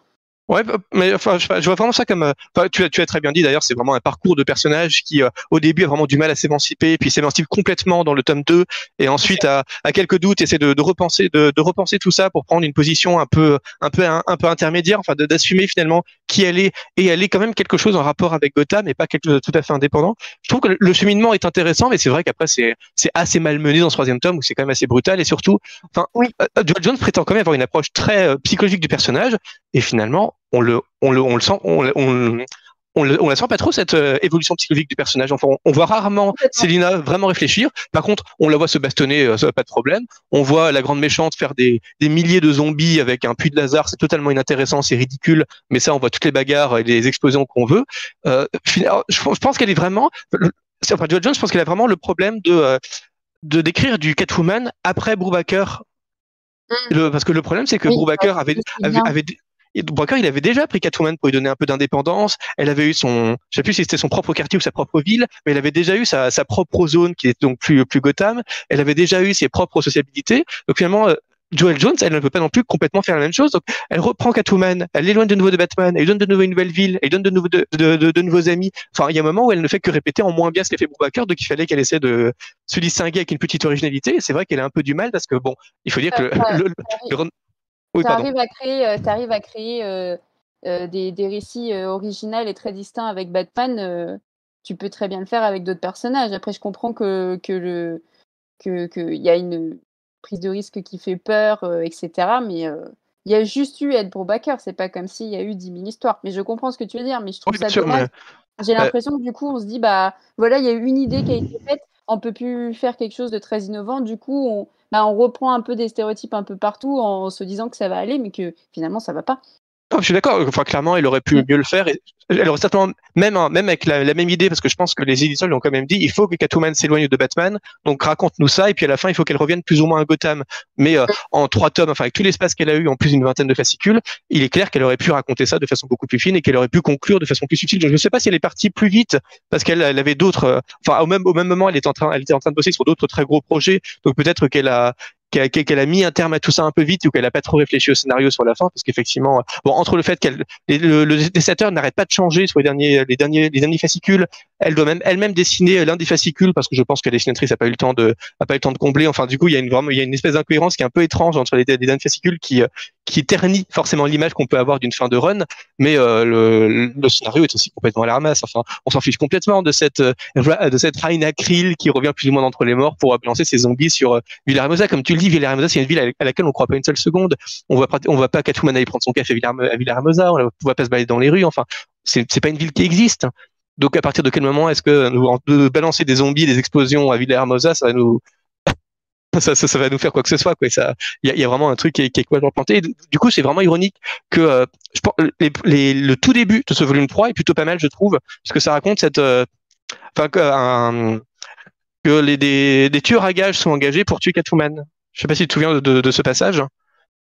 Ouais, mais enfin, je, vois vraiment ça comme. euh, tu, as, tu as très bien dit d'ailleurs, c'est vraiment un parcours de personnage qui, euh, au début, a vraiment du mal à s'émanciper, puis s'émancipe complètement dans le tome 2, et ensuite, à, à quelques doutes, essaie de, de repenser, de, de repenser tout ça pour prendre une position un peu, un peu, un, un peu intermédiaire, enfin, d'assumer finalement qui elle est, et elle est quand même quelque chose en rapport avec Gotham, et pas quelque chose de tout à fait indépendant. Je trouve que le, cheminement est intéressant, mais c'est vrai qu'après, c'est, c'est assez malmené dans ce troisième tome où c'est quand même assez brutal, et surtout, enfin,
Oui.
Joel Jones prétend quand même avoir une approche très euh, psychologique du personnage, et finalement, on le, on le, on le sent, on, on, le- on, le- on la sent pas trop cette euh, évolution psychologique du personnage. Enfin, on, on voit rarement. Célina vraiment réfléchir. Par contre, on la voit se bastonner, euh, ça pas de problème. On voit la grande méchante faire des, des milliers de zombies avec un puits de Lazare. C'est totalement inintéressant, c'est ridicule. Mais ça, on voit toutes les bagarres et les explosions qu'on veut. Euh, je, je pense qu'elle est vraiment, le- enfin, Joe Jones, je pense qu'elle a vraiment le problème de, euh, de décrire du Catwoman après Brubaker. Le- parce que le problème, c'est que
Oui,
Brubaker avait, avait, avait, et il avait déjà pris Catwoman pour lui donner un peu d'indépendance. Elle avait eu son, je sais plus si c'était son propre quartier ou sa propre ville, mais elle avait déjà eu sa, sa propre zone qui est donc plus, plus Gotham. Elle avait déjà eu ses propres sociabilités. Donc finalement, euh, Joel Jones, elle ne peut pas non plus complètement faire la même chose. Donc, elle reprend Catwoman, elle l'éloigne de nouveau de Batman, elle lui donne de nouveau une nouvelle ville, elle lui donne de nouveau de, de, de, de nouveaux amis. Enfin, il y a un moment où elle ne fait que répéter en moins bien ce qu'a fait Brubaker, donc il fallait qu'elle essaie de se distinguer avec une petite originalité. C'est vrai qu'elle a un peu du mal parce que bon, il faut dire que le,
Ouais,
le- le- run- oui,
Tu arrives à créer, euh, t'arrives à créer euh, euh, des, des récits originaux et très distincts avec Batman. tu peux très bien le faire avec d'autres personnages. Après, je comprends que que le que qu'il y a une prise de risque qui fait peur, euh, etc. Mais euh, il y a juste eu Ed Brubaker. C'est pas comme s'il y a eu 10 000 histoires. Mais je comprends ce que tu veux dire. Mais je trouve
Oui, bien
ça
sûr,
dommage.
mais
J'ai
Euh,
l'impression que du coup, on se dit, bah voilà, il y a eu une idée qui a été faite, on peut plus faire quelque chose de très innovant. Du coup, on, bah, on reprend un peu des stéréotypes un peu partout en se disant que ça va aller, mais que finalement, ça va pas.
Non, je suis d'accord. Enfin, clairement, elle aurait pu
Mm.
mieux le faire. Et elle aurait certainement, même, hein, même avec la, la même idée, parce que je pense que les éditeurs lui ont quand même dit, il faut que Catwoman s'éloigne de Batman. Donc, raconte-nous ça. Et puis, à la fin, il faut qu'elle revienne plus ou moins à Gotham. Mais euh, en trois tomes, enfin, avec tout l'espace qu'elle a eu, en plus d'une vingtaine de fascicules, il est clair qu'elle aurait pu raconter ça de façon beaucoup plus fine et qu'elle aurait pu conclure de façon plus subtile. Donc, je ne sais pas si elle est partie plus vite parce qu'elle elle avait d'autres, euh, enfin, au même, au même moment, elle était en train, elle était en train de bosser sur d'autres très gros projets. Donc, peut-être qu'elle a, qu'elle a mis un terme à tout ça un peu vite ou qu'elle a pas trop réfléchi au scénario sur la fin parce qu'effectivement bon entre le fait qu'elle le, le n'arrête pas de changer sur les derniers les derniers les derniers fascicules elle doit même elle-même dessiner l'un des fascicules parce que je pense que la dessinatrice a pas eu le temps de a pas eu le temps de combler. Enfin, du coup, il y a une vraiment il y a une espèce d'incohérence qui est un peu étrange entre les, les fascicules qui qui ternit forcément l'image qu'on peut avoir d'une fin de run, mais le, le, scénario est aussi complètement à la ramasse. Enfin, on s'en fiche complètement de cette de cette Raina Krill qui revient plus ou moins entre les morts pour lancer ses zombies sur Villahermosa. Comme tu le dis, Villahermosa, c'est une ville à laquelle on croit pas une seule seconde. On voit on voit pas Catwoman aller prendre son café à Villahermosa. On voit pas se balader dans les rues. Enfin, c'est pas une ville qui existe. Donc à partir de quel moment est-ce que nous balancer des zombies, des explosions à Villahermosa, ça va nous ça, va nous faire quoi que ce soit quoi. Il y a, vraiment un truc qui est, qui est complètement planté. du coup, c'est vraiment ironique que euh, le tout début de ce volume 3 est plutôt pas mal, je trouve, parce que ça raconte cette, euh, enfin que, les des, tueurs à gages sont engagés pour tuer Catwoman. Je sais pas si tu te souviens de, ce passage.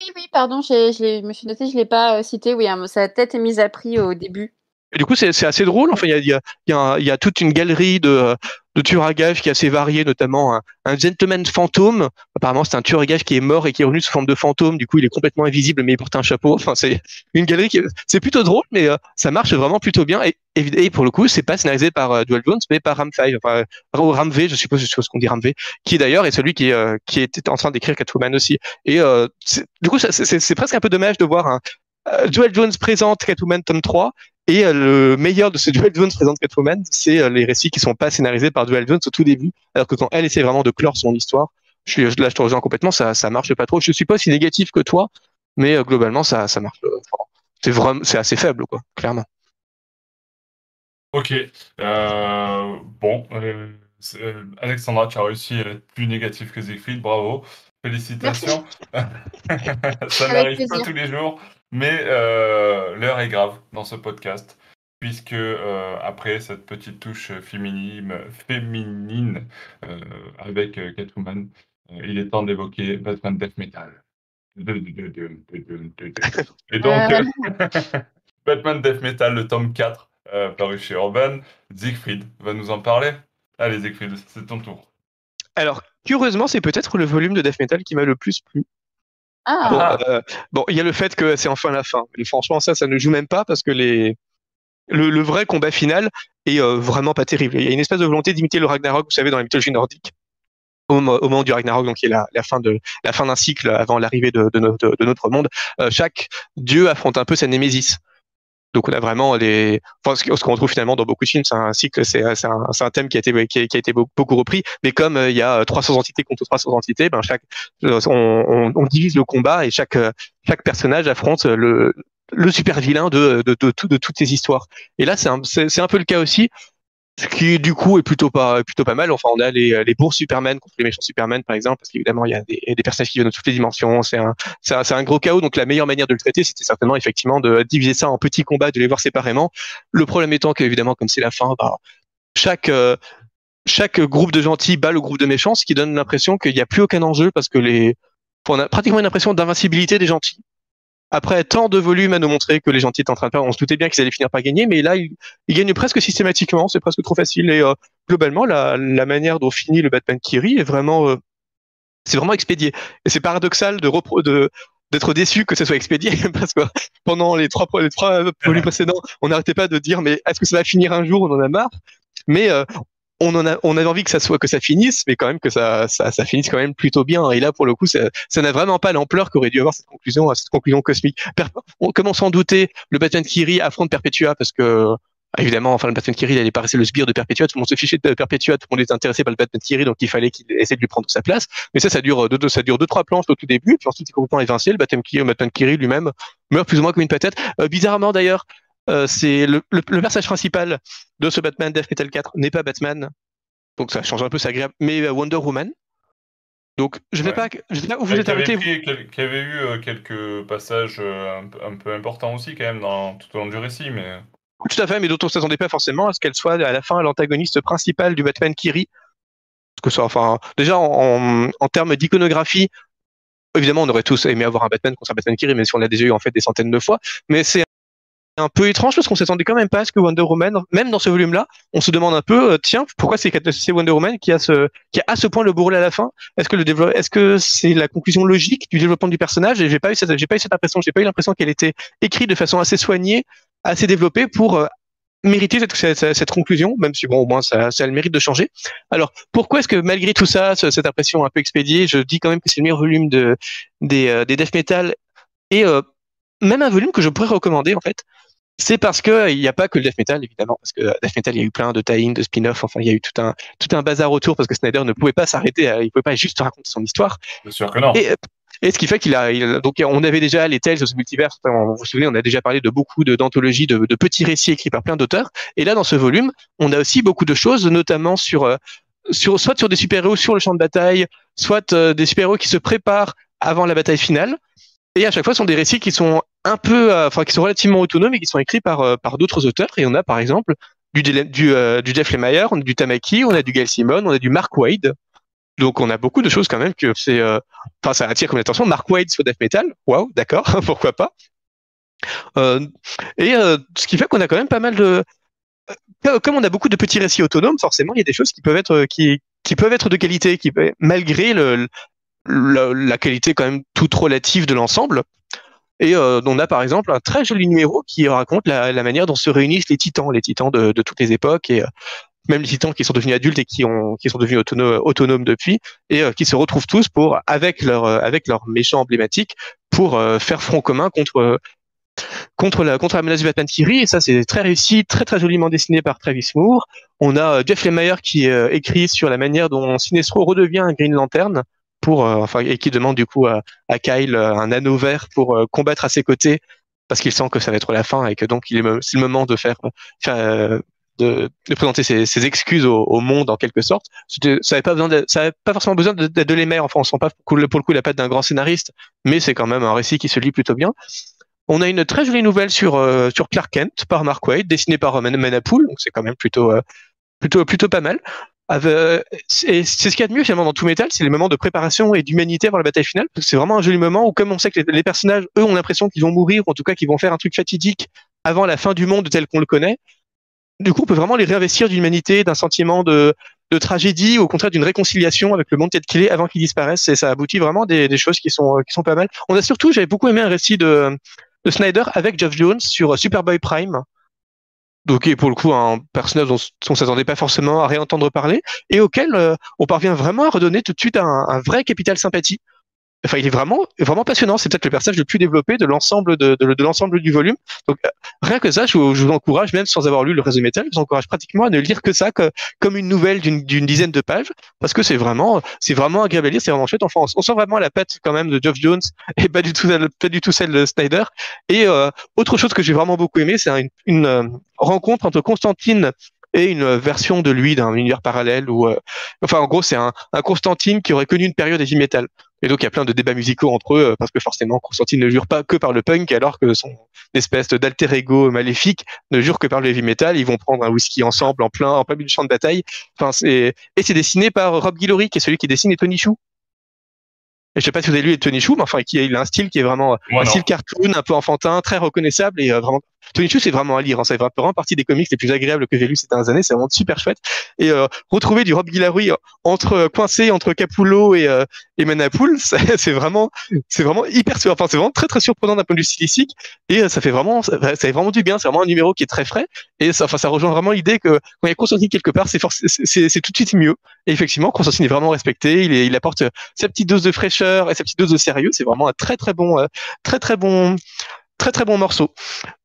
Oui, oui, pardon, je me suis noté, je l'ai pas euh, cité. Oui, hein, sa tête est mise à prix au début.
Et du coup, c'est assez drôle. Enfin, il y a, y, a, y, y a, toute une galerie de, de tueurs à gages qui est assez variée, notamment un, un gentleman fantôme. Apparemment, c'est un tueur à gages qui est mort et qui est revenu sous forme de fantôme. Du coup, il est complètement invisible, mais il porte un chapeau. Enfin, c'est une galerie qui, c'est plutôt drôle, mais euh, ça marche vraiment plutôt bien. Et, et, pour le coup, c'est pas scénarisé par euh, Dual Jones, mais par Ram enfin, Ram V, je suppose, je suppose qu'on dit Ram V, qui d'ailleurs est celui qui, euh, qui était en train d'écrire Catwoman aussi. Et euh, du coup, c'est presque un peu dommage de voir un, euh, Dual Jones présente Catwoman tome 3 et euh, le meilleur de ce Dual Jones présente Catwoman, c'est euh, les récits qui sont pas scénarisés par Dual Jones au tout début, alors que quand elle essaie vraiment de clore son histoire, je suis, là je te rejoins complètement, ça ça marche pas trop. Je suis pas aussi négatif que toi, mais globalement ça ça marche. c'est vraiment c'est assez faible quoi, clairement.
Ok, euh, bon, euh, Alexandra, tu as réussi à être plus négatif que Siegfried, bravo, félicitations. ça n'arrive pas tous les jours. Mais euh, l'heure est grave dans ce podcast, puisque euh, après cette petite touche féminine, féminine euh, avec Catwoman, euh, il est temps d'évoquer Batman Death Metal. Et donc, Batman Death Metal, le tome 4, paru chez Urban. Siegfried va nous en parler. Allez, Siegfried, c'est ton tour.
Alors, curieusement, c'est peut-être le volume de Death Metal qui m'a le plus plu.
Ah.
Bon, euh, bon, il y a le fait que c'est enfin la fin. Et franchement, ça, ça ne joue même pas parce que les le, vrai combat final est euh, vraiment pas terrible. Il y a une espèce de volonté d'imiter le Ragnarok, vous savez, dans la mythologie nordique. Au, moment du Ragnarok, donc qui est la, fin de la fin d'un cycle avant l'arrivée de, de, notre, de, notre monde, euh, chaque dieu affronte un peu sa némésis. Donc on a vraiment les, enfin, ce qu'on retrouve finalement dans beaucoup de films, c'est un cycle, c'est un, thème qui a été qui a, été beaucoup repris. Mais comme euh, il y a 300 entités contre 300 entités, ben chaque, on, on, divise le combat et chaque chaque personnage affronte le le super vilain de de, de, de toutes ces histoires. Et là c'est un c'est un peu le cas aussi. Ce qui du coup est plutôt pas plutôt pas mal. Enfin, on a les, les bons Superman contre les méchants Superman par exemple, parce qu'évidemment il y a des, des, personnages qui viennent de toutes les dimensions. C'est un c'est un, un, gros chaos. Donc la meilleure manière de le traiter, c'était certainement effectivement de diviser ça en petits combats, de les voir séparément. Le problème étant qu'évidemment comme c'est la fin, bah, chaque euh, chaque groupe de gentils bat le groupe de méchants, ce qui donne l'impression qu'il n'y a plus aucun enjeu parce que les on a pratiquement une impression d'invincibilité des gentils après tant de volumes à nous montrer que les gentils étaient en train de faire, on se doutait bien qu'ils allaient finir par gagner, mais là, ils, ils gagnent presque systématiquement, c'est presque trop facile. Et euh, globalement, la, la, manière dont finit le Batman Kiri est vraiment, euh, c'est vraiment expédié. Et c'est paradoxal de, repro de d'être déçu que ce soit expédié parce que pendant les trois, les trois volumes précédents, on n'arrêtait pas de dire mais est-ce que ça va finir un jour On en a marre? Mais euh, on en a, on avait envie que ça soit que ça finisse, mais quand même que ça, ça, ça finisse quand même plutôt bien. Et là, pour le coup, ça, n'a vraiment pas l'ampleur qu'aurait dû avoir cette conclusion, cette conclusion cosmique. Per on s'en doutait, le Batman Kiri affronte Perpetua parce que évidemment, enfin, le Batman Kiri, il allait rester le sbire de Perpetua. Tout le monde se fichait de Perpetua, tout le monde était intéressé par le Batman Kiri, donc il fallait qu'il essaie de lui prendre sa place. Mais ça, ça dure deux, ça dure deux, trois planches au tout début, puis ensuite il est complètement évincé. Le Batman Kiri, Kiri lui-même meurt plus ou moins comme une patate. Euh, bizarrement d'ailleurs, euh, c'est le, le, le, personnage principal de ce Batman Death Metal 4 n'est pas Batman, donc ça change un peu, c'est agréable. Mais euh, Wonder Woman. Donc je ne sais, ouais. sais pas où vous êtes arrêté.
Qui avait eu euh, quelques passages euh, un, un, peu importants aussi quand même dans, tout au long du récit, mais.
Tout à fait, mais dont on ne s'attendait pas forcément à ce qu'elle soit à la fin l'antagoniste principal du Batman Kiri. Que ça, enfin, déjà en, en, en termes d'iconographie, évidemment on aurait tous aimé avoir un Batman contre un Batman Kiri, mais si on l'a déjà eu en fait des centaines de fois. Mais c'est un peu étrange parce qu'on s'attendait quand même pas à ce que Wonder Woman, même dans ce volume-là, on se demande un peu, euh, tiens, pourquoi c'est Wonder Woman qui a ce, qui a à ce point le bourrelet à la fin? Est-ce que le est-ce que c'est la conclusion logique du développement du personnage? Et j'ai pas eu cette, j'ai pas eu cette impression, j'ai pas eu l'impression qu'elle était écrite de façon assez soignée, assez développée pour euh, mérité cette, cette, conclusion, même si bon, au moins ça, ça a le mérite de changer. Alors, pourquoi est-ce que malgré tout ça, cette impression un peu expédiée, je dis quand même que c'est le meilleur volume de, des, euh, des death metal et même un volume que je pourrais recommander en fait, c'est parce que il n'y a pas que le death metal évidemment, parce que death metal il y a eu plein de tie de spin-off, enfin il y a eu tout un tout un bazar autour parce que Snyder ne pouvait pas s'arrêter, il pouvait pas juste raconter son histoire.
Bien sûr que non.
Et, et ce qui fait qu'il a, donc on avait déjà les Tales of the Multiverse, vous vous souvenez, on a déjà parlé de beaucoup d'anthologies, de, de, petits récits écrits par plein d'auteurs. Et là, dans ce volume, on a aussi beaucoup de choses, notamment sur, euh, sur soit sur des super-héros sur le champ de bataille, soit euh, des super-héros qui se préparent avant la bataille finale. Et à chaque fois, ce sont des récits qui sont un peu, euh, enfin, qui sont relativement autonomes et qui sont écrits par, par d'autres auteurs. Et on a, par exemple, du, du, du Jeff Lemire, on a du Tamaki, on a du Gail Simon, on a du Mark Wade. Donc on a beaucoup de choses quand même que c'est, euh, enfin ça attire comme attention. Mark Wade sur death metal, waouh, d'accord, pourquoi pas. Euh, et euh, ce qui fait qu'on a quand même pas mal de, comme on a beaucoup de petits récits autonomes, forcément il y a des choses qui peuvent être qui qui peuvent être de qualité, qui malgré le, la, qualité quand même toute relative de l'ensemble. Et on a par exemple un très joli numéro qui raconte la, la, manière dont se réunissent les titans, les titans de, de toutes les époques. Et même les titans qui sont devenus adultes et qui ont qui sont devenus autonomes, autonomes depuis et euh, qui se retrouvent tous pour avec leur euh, avec leur méchant emblématique pour euh, faire front commun contre contre la contre la menace du Batman qui et ça c'est très réussi très très joliment dessiné par Travis Moore on a Jeff Lemire qui écrit sur la manière dont Sinestro redevient un Green Lantern pour enfin et qui demande du coup à, à Kyle un anneau vert pour combattre à ses côtés parce qu'il sent que ça va être la fin et que donc il est c'est le moment de faire, faire de, présenter ses, excuses au, monde en quelque sorte. Ça n'avait pas besoin, ça avait pas forcément besoin d'être de, les maires. Enfin, on sent pas pour le coup la patte d'un grand scénariste, mais c'est quand même un récit qui se lit plutôt bien. On a une très jolie nouvelle sur euh, sur Clark Kent par Mark Waid, dessinée par Roman Manapool, donc c'est quand même plutôt euh, plutôt plutôt pas mal. Et c'est ce qu'il y a de mieux finalement dans tout métal, c'est les moments de préparation et d'humanité avant la bataille finale. C'est vraiment un joli moment où, comme on sait que les, personnages, eux, ont l'impression qu'ils vont mourir, ou en tout cas qu'ils vont faire un truc fatidique avant la fin du monde tel qu'on le connaît, du coup, on peut vraiment les réinvestir d'humanité, d'un sentiment de, tragédie, ou au contraire d'une réconciliation avec le monde tel qu'il est avant qu'il disparaisse. Et ça aboutit vraiment des, des choses qui sont, qui sont pas mal. On a surtout, j'avais beaucoup aimé un récit de, de Snyder avec Jeff Jones sur Superboy Prime. Donc, est pour le coup un personnage dont on s'attendait pas forcément à réentendre parler, et auquel euh, on parvient vraiment à redonner tout de suite un vrai capital sympathie. Enfin, il est vraiment, vraiment passionnant. C'est peut-être le personnage le plus développé de l'ensemble de, de, de l'ensemble du volume. Donc, euh, rien que ça, je vous, je vous, encourage, même sans avoir lu le résumé métal, je vous encourage pratiquement à ne lire que ça, que, comme une nouvelle d'une dizaine de pages, parce que c'est vraiment, c'est vraiment agréable à lire, c'est vraiment chouette. Enfin, on, sent vraiment la patte quand même de Geoff Jones et pas du tout, pas du tout celle de Snyder. Et euh, autre chose que j'ai vraiment beaucoup aimé, c'est une, une euh, rencontre entre Constantine et une version de lui d'un univers parallèle où, euh, enfin, en gros, c'est un, un, Constantine qui aurait connu une période heavy metal. Et donc, il y a plein de débats musicaux entre eux, euh, parce que forcément, Constantine ne jure pas que par le punk, alors que son espèce d'alter ego maléfique ne jure que par le heavy metal. Ils vont prendre un whisky ensemble en plein, en plein milieu du champ de bataille. Enfin, c'est, et c'est dessiné par Rob Guillory, qui est celui qui dessine Tony Chou. Et je sais pas si vous avez lu Tony Chou, mais enfin, il a un style qui est vraiment un style cartoon, un peu enfantin, très reconnaissable et euh, vraiment Tony Chu, c'est vraiment à lire. Hein. Fait vraiment partie des comics les plus agréables que j'ai lus ces dernières années. C'est vraiment super chouette. Et euh, retrouver du Rob Guillory entre euh, coincé entre Capullo et, euh, et Manapool, c'est vraiment, c'est vraiment hyper, enfin c'est vraiment très très surprenant d'un point de vue stylistique. Et euh, ça fait vraiment, ça, fait vraiment du bien. C'est vraiment un numéro qui est très frais. Et ça, enfin, ça rejoint vraiment l'idée que quand il y a Constantine quelque part, c'est c'est tout de suite mieux. Et effectivement, Constantine est vraiment respecté. Il, est, il apporte sa petite dose de fraîcheur et sa petite dose de sérieux. C'est vraiment un très très bon, très très bon très très bon morceau.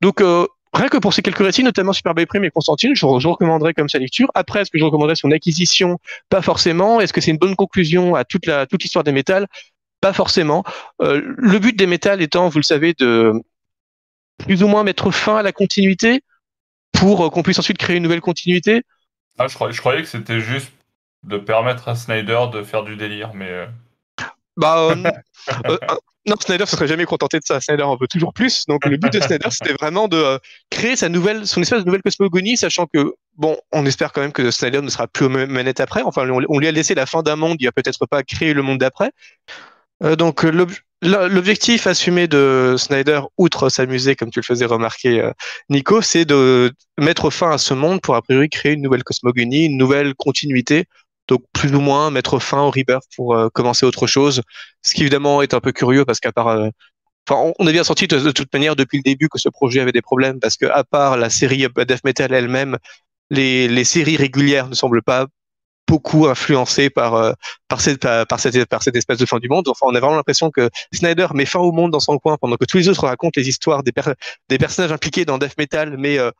Donc euh, rien que pour ces quelques récits, notamment Superboy Prime et Constantine, je, je recommanderais comme sa lecture. Après, est-ce que je recommanderais son acquisition? Pas forcément. Est-ce que c'est une bonne conclusion à toute la toute l'histoire des métals? Pas forcément. Euh, le but des métals étant, vous le savez, de plus ou moins mettre fin à la continuité pour euh, qu'on puisse ensuite créer une nouvelle continuité.
Ah, je, croyais, je croyais que c'était juste de permettre à Snyder de faire du délire, mais.
Bah, euh, euh, non, Snyder se serait jamais contenté de ça. Snyder en veut toujours plus. Donc le but de Snyder, c'était vraiment de euh, créer son espèce de nouvelle cosmogonie, sachant que bon, on espère quand même que Snyder ne sera plus aux manettes après. Enfin, on, lui a laissé la fin d'un monde. Il va peut-être pas créer le monde d'après. Euh, donc l'objectif assumé de Snyder, outre s'amuser, comme tu le faisais remarquer, euh, Nico, c'est de mettre fin à ce monde pour a priori créer une nouvelle cosmogonie, une nouvelle continuité donc plus ou moins mettre fin au Rebirth pour euh, commencer autre chose. Ce qui évidemment est un peu curieux parce qu'à part euh, Enfin, on est bien sorti de, toute manière depuis le début que ce projet avait des problèmes parce que à part la série Death Metal elle-même, les, les séries régulières ne semblent pas beaucoup influencées par euh, par cette par cette par cette espèce de fin du monde. Enfin, on a vraiment l'impression que Snyder met fin au monde dans son coin pendant que tous les autres racontent les histoires des des personnages impliqués dans Death Metal, mais euh,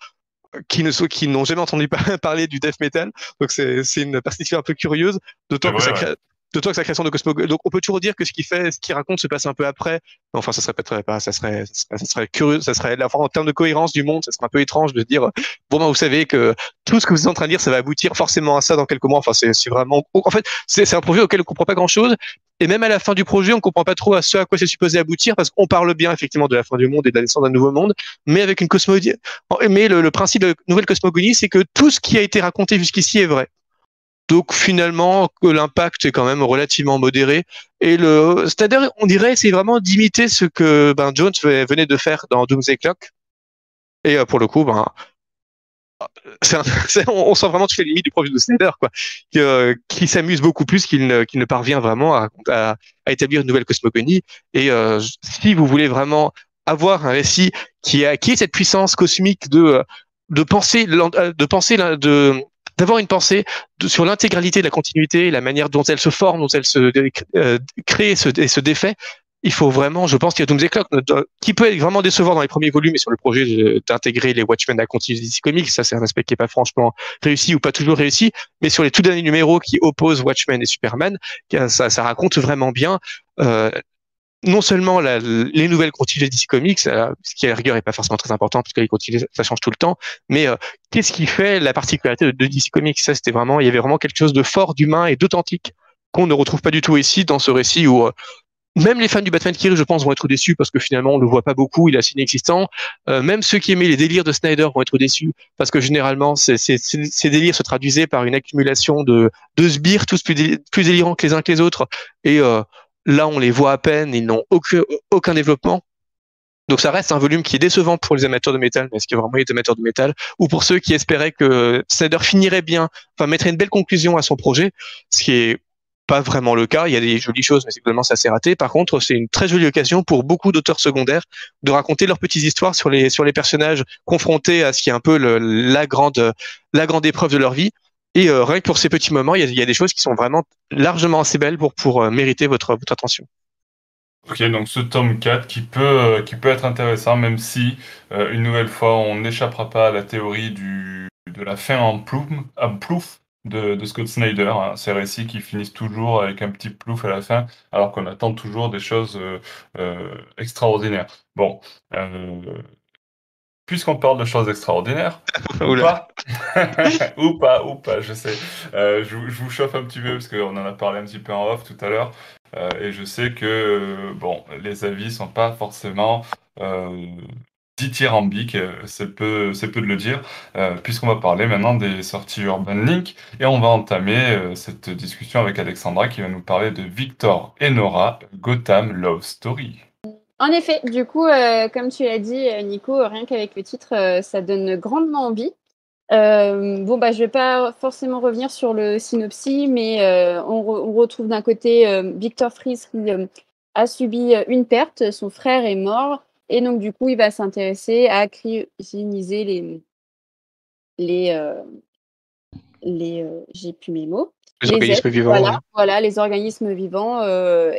qui ne sont, qui n'ont jamais entendu parler du death metal. Donc c'est c'est une perspective un peu curieuse, d'autant que ça crée, D'autant que sa création de Cosmo. Donc, on peut toujours dire que ce qu'il fait, ce qu'il raconte se passe un peu après. Enfin, ça serait pas ça serait, ça serait curieux, ça serait, enfin, en termes de cohérence du monde, ça serait un peu étrange de dire, bon, ben, vous savez que tout ce que vous êtes en train de dire, ça va aboutir forcément à ça dans quelques mois. Enfin, c'est vraiment, en fait, c'est, un projet auquel on comprend pas grand chose. Et même à la fin du projet, on comprend pas trop à ce à quoi c'est supposé aboutir parce qu'on parle bien effectivement de la fin du monde et de la naissance d'un nouveau monde, mais avec une cosmogonie. Mais le, le principe de nouvelle cosmogonie, c'est que tout ce qui a été raconté jusqu'ici est vrai. Donc finalement, l'impact est quand même relativement modéré. Et le, c'est-à-dire, on dirait, c'est vraiment d'imiter ce que ben, Jones venait de faire dans Doomsday Clock. Et euh, pour le coup, ben, on, sent vraiment toutes les limites du projet de Snyder, quoi, qui, s'amuse beaucoup plus qu'il ne, ne, parvient vraiment à, à, établir une nouvelle cosmogonie. Et euh, si vous voulez vraiment avoir un récit qui a qui est cette puissance cosmique de de penser de penser de d'avoir une pensée sur l'intégralité de la continuité, la manière dont elle se forme, dont elle se euh, crée et se, et se défait. Il faut vraiment, je pense qu'il y a Doomsday Clock, qui peut être vraiment décevant dans les premiers volumes et sur le projet d'intégrer les Watchmen à la continuité Comics. Ça, c'est un aspect qui est pas franchement réussi ou pas toujours réussi. Mais sur les tout derniers numéros qui opposent Watchmen et Superman, ça, ça raconte vraiment bien euh, non seulement la, les nouvelles continuités DC Comics, euh, ce qui à la rigueur est pas forcément très important puisque les continuités ça change tout le temps, mais euh, qu'est-ce qui fait la particularité de, DC Comics? Ça, c'était vraiment, il y avait vraiment quelque chose de fort, d'humain et d'authentique qu'on ne retrouve pas du tout ici dans ce récit où euh, même les fans du Batman Kiri, je pense, vont être déçus parce que finalement, on le voit pas beaucoup, il est assez inexistant. même ceux qui aimaient les délires de Snyder vont être déçus parce que généralement, ces, ces, délires se traduisaient par une accumulation de, de sbires, tous plus, plus délirants que les uns que les autres. Et euh, Là, on les voit à peine, ils n'ont aucun, développement. Donc ça reste un volume qui est décevant pour les amateurs de métal, mais qu'il y a vraiment les amateurs de métal, ou pour ceux qui espéraient que Snyder finirait bien, enfin mettrait une belle conclusion à son projet, ce qui est pas vraiment le cas. Il y a des jolies choses, mais globalement ça s'est raté. Par contre, c'est une très jolie occasion pour beaucoup d'auteurs secondaires de raconter leurs petites histoires sur les personnages confrontés à ce qui est un peu la grande la grande épreuve de leur vie. Et euh, rien que pour ces petits moments, il y, a, des choses qui sont vraiment largement assez belles pour, euh, mériter votre, attention.
Ok, donc ce tome 4 qui peut, euh, qui peut être intéressant, même si, une nouvelle fois, on n'échappera pas à la théorie du, de la fin en plouf, de, de, Scott Snyder. Hein. Ces récits qui finissent toujours avec un petit plouf à la fin, alors qu'on attend toujours des choses extraordinaires. Bon, puisqu'on parle de choses extraordinaires, ou pas, ou pas, ou pas, je sais. Euh, je, vous chauffe un petit peu parce qu'on en a parlé un petit peu en off tout à l'heure, euh, et je sais que euh, bon, les avis sont pas forcément dithyrambiques, c'est peu, c'est peu de le dire, puisqu'on va parler maintenant des sorties Urban Link, et on va entamer cette discussion avec Alexandra qui va nous parler de Victor et Nora, Gotham Love Story.
En effet, du coup, euh, comme tu l'as dit, euh, Nico, rien qu'avec le titre, euh, ça donne grandement envie. bon, bah, je vais pas forcément revenir sur le synopsis, mais on, on, retrouve d'un côté Victor Fries qui a subi une perte, son frère est mort, et donc du coup, il va s'intéresser à cryogéniser les les les j'ai plus mes mots.
Les, organismes vivants.
Voilà, voilà, les organismes vivants,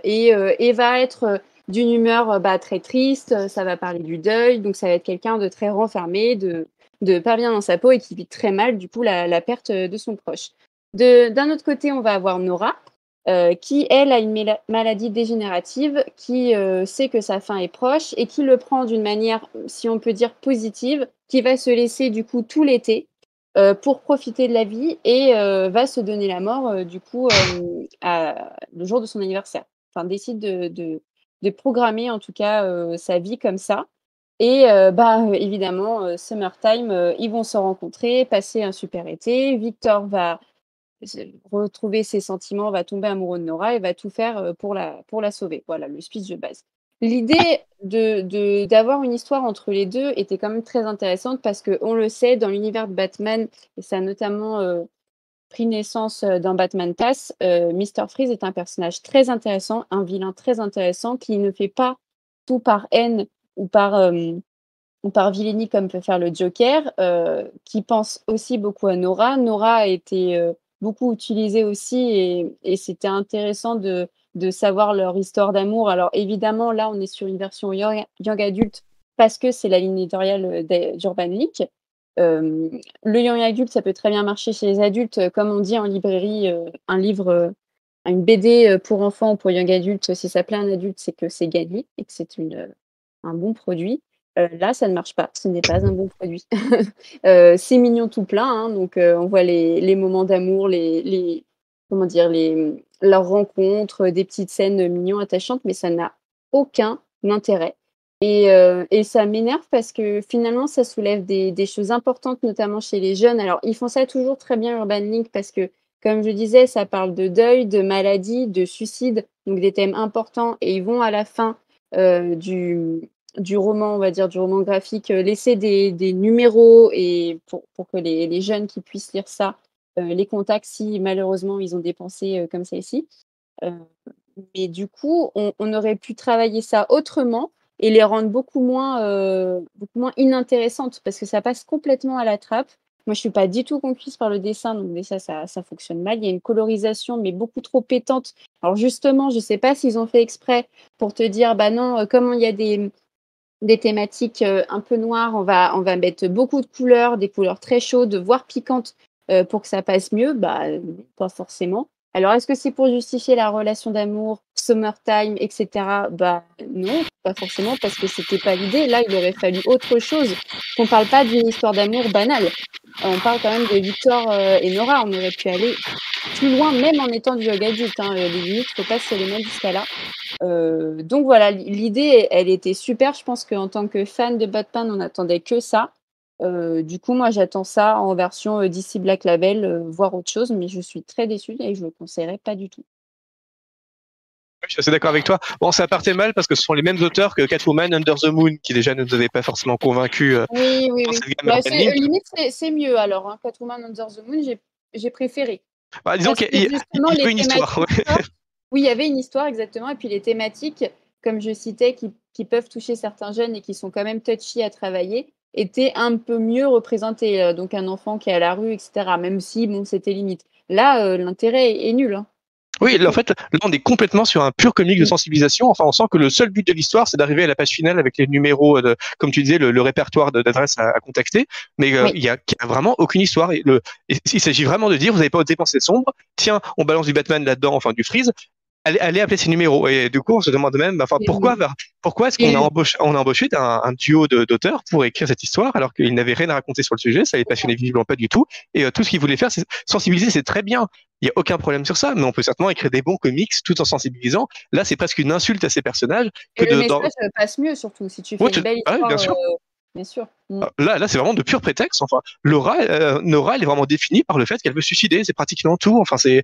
et, et va être d'une humeur euh, bah, très triste, euh, ça va parler du deuil, donc ça va être quelqu'un de très renfermé, de, de pas bien dans sa peau et qui vit très mal du coup la, perte euh, de son proche. D'un autre côté, on va avoir Nora, qui elle a une maladie dégénérative, qui sait que sa fin est proche et qui le prend d'une manière, si on peut dire positive, qui va se laisser du coup tout l'été pour profiter de la vie et va se donner la mort du coup le jour de son anniversaire. Enfin, décide de, de programmer en tout cas euh, sa vie comme ça. Et euh, bah, évidemment, euh, Summertime, ils vont se rencontrer, passer un super été. Victor va retrouver ses sentiments, va tomber amoureux de Nora et va tout faire pour la, pour la sauver. Voilà le speech de base. L'idée de, d'avoir une histoire entre les deux était quand même très intéressante parce qu'on le sait, dans l'univers de Batman, et ça a notamment pris naissance euh, dans Batman Pass, euh, Mr. Freeze est un personnage très intéressant, un vilain très intéressant qui ne fait pas tout par haine ou par, euh, par vilainie comme peut faire le Joker, euh, qui pense aussi beaucoup à Nora. Nora a été beaucoup utilisée aussi et, et c'était intéressant de, de savoir leur histoire d'amour. Alors évidemment, là, on est sur une version young, young adulte parce que c'est la ligne éditoriale d'Urban League. Euh, le young adulte, ça peut très bien marcher chez les adultes, comme on dit en librairie, un livre une BD pour enfants ou pour young adultes, si ça plaît à un adulte, c'est que c'est gagné et que c'est un bon produit. Euh, là, ça ne marche pas. Ce n'est pas un bon produit. euh, c'est mignon tout plein. Hein, donc, euh, on voit les, les moments d'amour, les, les, comment dire, les, leurs rencontres, des petites scènes mignons, attachantes, mais ça n'a aucun intérêt. Et, euh, et ça m'énerve parce que finalement, ça soulève des, des, choses importantes, notamment chez les jeunes. Alors, ils font ça toujours très bien, Urban Link, parce que, comme je disais, ça parle de deuil, de maladie, de suicide, donc des thèmes importants. Et ils vont à la fin euh, du, roman, on va dire, du roman graphique, euh, laisser des, des numéros et pour, que les, jeunes qui puissent lire ça les contactent si malheureusement ils ont dépensé euh, comme. Euh, mais du coup, on, aurait pu travailler ça autrement et les rendre beaucoup moins, euh, beaucoup moins inintéressantes parce que ça passe complètement à la trappe. Moi, je suis pas du tout conquise par le dessin, donc déjà, ça, ça fonctionne mal. Il y a une colorisation, mais beaucoup trop pétante. Alors justement, je sais pas s'ils ont fait exprès pour te dire, bah non, comment il y a des, des thématiques euh, un peu noires, on va, on va mettre beaucoup de couleurs, des couleurs très chaudes, voire piquantes, euh, pour que ça passe mieux. Bah, pas forcément. Alors, est-ce que c'est pour justifier la relation d'amour, summertime, etc. Bah non, pas forcément, parce que c'était pas l'idée. Là, il aurait fallu autre chose. Qu'on parle pas d'une histoire d'amour banale. On parle quand même de Victor euh, et Nora. On aurait pu aller plus loin, même en étant du yoga adulte. Hein. Les limites, faut pas se les mettre jusqu'à là. Euh, donc voilà, l'idée, elle était super. Je pense qu'en tant que fan de Batman, on attendait que ça. Euh, du coup, moi, j'attends ça en version euh, DC Black Label, euh, voire autre chose, mais je suis très déçue et je ne le conseillerais pas du tout.
Je suis assez d'accord avec toi. Bon, ça partait mal parce que ce sont les mêmes auteurs que Catwoman Under the Moon qui déjà ne nous avaient pas forcément convaincus. Euh,
oui, oui, oui. Bah, limite, c'est mieux alors. Hein. Catwoman Under the Moon, j'ai préféré.
Bah, disons qu'il y a une histoire.
oui, il y avait une histoire exactement. Et puis les thématiques, comme je citais, qui, qui peuvent toucher certains jeunes et qui sont quand même touchy à travailler était un peu mieux représenté. Euh, donc un enfant qui est à la rue, etc. Même si bon, c'était limite. Là, euh, l'intérêt est, est, nul. Hein.
Oui, en fait, là, on est complètement sur un pur comique de sensibilisation. Enfin, on sent que le seul but de l'histoire, c'est d'arriver à la page finale avec les numéros, de, comme tu disais, le, le répertoire d'adresses à, à, contacter. Mais euh, oui. il y, a, vraiment aucune histoire. Et le, et il s'agit vraiment de dire, vous n'avez pas dépensé sombre. Tiens, on balance du Batman là-dedans, enfin du Freeze allez, allez appeler ces numéros. Et du coup, on se demande même, enfin, pourquoi, pourquoi est-ce qu'on a embauché, on a embauché un, un duo d'auteurs pour écrire cette histoire alors qu'ils n'avaient rien à raconter sur le sujet, ça les passionnait visiblement pas du tout. Et euh, tout ce qu'ils voulaient faire, c'est sensibiliser, c'est très bien. Il n'y a aucun problème sur ça, mais on peut certainement écrire des bons comics tout en sensibilisant. Là, c'est presque une insulte à ces personnages.
Que et de, le message dans... passe mieux, surtout, si tu fais ouais, une belle histoire.
Ah, bien sûr.
Euh bien sûr.
Mm. Là, là c'est vraiment de pur prétexte. Enfin, Laura, euh, Nora, elle est vraiment définie par le fait qu'elle veut suicider. C'est pratiquement tout. Enfin, c'est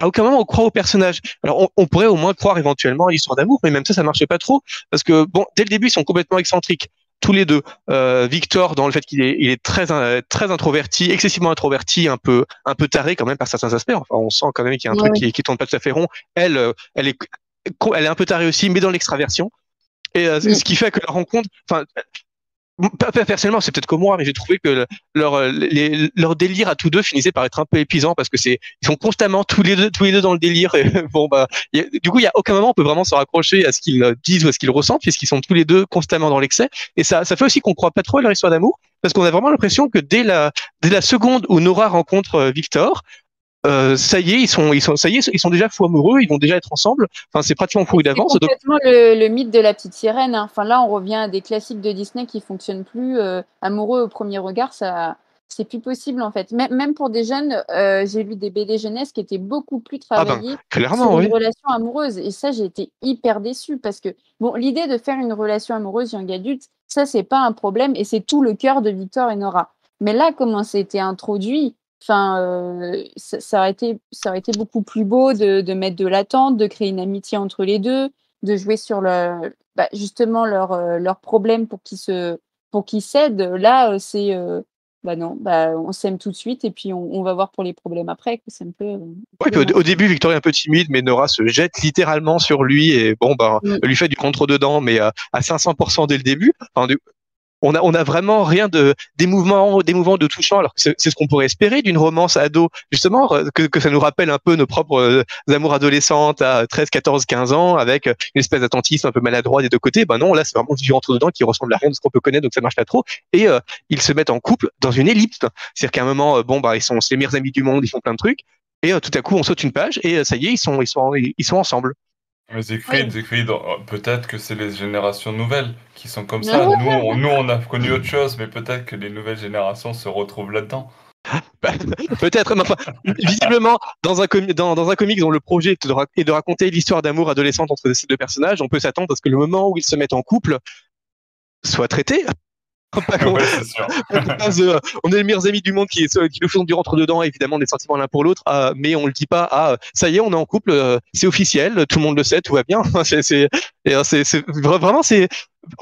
à aucun moment on croit au personnage. Alors, on, on pourrait au moins croire éventuellement à l'histoire d'amour, mais même ça, ça marchait pas trop parce que bon, dès le début, ils sont complètement excentriques tous les deux. Euh, Victor dans le fait qu'il est, il est très, très introverti, excessivement introverti, un peu, un peu taré quand même par certains aspects. Enfin, on sent quand même qu'il y a un truc oui. qui, qui tourne pas tout à fait rond. Elle, euh, elle est, elle est un peu tarée aussi, mais dans l'extraversion. Et euh, oui. ce qui fait que la rencontre, enfin, personnellement, c'est peut-être que moi, mais j'ai trouvé que leur, les, leur délire à tous deux finissait par être un peu épuisant parce que c'est, ils sont constamment tous les deux, tous les deux dans le délire. Et bon, bah, du coup, il y a aucun moment on peut vraiment se raccrocher à ce qu'ils disent ou à ce qu'ils ressentent puisqu'ils sont tous les deux constamment dans l'excès. Et ça, ça fait aussi qu'on croit pas trop à leur histoire d'amour parce qu'on a vraiment l'impression que dès la, dès la seconde où Nora rencontre euh, Victor, euh, ça y est, ils sont, ils sont, ça y est, ils sont déjà fou amoureux, ils vont déjà être ensemble. Enfin, c'est pratiquement couru d'avance.
C'est complètement donc... le, le, mythe de la petite sirène. Hein. Enfin, là, on revient à des classiques de Disney qui fonctionnent plus. Euh, amoureux au premier regard, ça, c'est plus possible en fait. M même pour des jeunes, euh, j'ai lu des BD jeunesse qui étaient beaucoup plus travaillés
ah ben, clairement,
sur
oui.
une relation amoureuse. Et ça, j'ai été hyper déçue parce que bon, l'idée de faire une relation amoureuse young adulte, ça, c'est pas un problème et c'est tout le cœur de Victor et Nora. Mais là, comment c'était introduit, Enfin, euh, ça, ça, aurait été, ça aurait été beaucoup plus beau de, de mettre de l'attente, de créer une amitié entre les deux, de jouer sur le, bah, justement leurs leur problèmes pour qu'ils se, pour qu'ils cèdent. Là, c'est, euh, bah non, bah on s'aime tout de suite et puis on, va voir pour les problèmes après. C'est un peu.
Ouais, au, début, Victoria est un peu timide, mais Nora se jette littéralement sur lui et bon, bah, mm. lui fait du contre dedans, mais à 500% dès le début. Enfin, on a, on a vraiment rien de des mouvements, des mouvements de touchant. Alors c'est ce qu'on pourrait espérer d'une romance ado, justement, euh, que, que ça nous rappelle un peu nos propres euh, amours adolescentes à 13, 14, 15 ans, avec une espèce d'attentisme un peu maladroit des deux côtés. Ben non, là c'est vraiment du entre dedans qui ressemble à rien de ce qu'on peut connaître, donc ça marche pas trop. Et euh, ils se mettent en couple dans une ellipse, c'est-à-dire qu'à un moment, bon bah ils sont les meilleurs amis du monde, ils font plein de trucs, et tout à coup on saute une page et ça y est, ils sont, ils sont, ils sont ensemble.
Mais Siegfried, oh, peut-être que c'est les générations nouvelles qui sont comme ça. Nous, on, nous, on a connu autre chose, mais peut-être que les nouvelles générations se retrouvent là-dedans.
Bah, peut-être, mais enfin, visiblement, dans un, dans, dans, un comic dont le projet est de, est de raconter l'histoire d'amour adolescente entre ces deux personnages, on peut s'attendre à ce que le moment où ils se mettent en couple soit traité. on est les meilleurs amis du monde qui, qui le font du rentre dedans, évidemment, des sentiments l'un pour l'autre, euh, mais on le dit pas. Ah, ça y est, on est en couple, euh, c'est officiel, tout le monde le sait, tout va bien. c'est, euh, vraiment, c'est,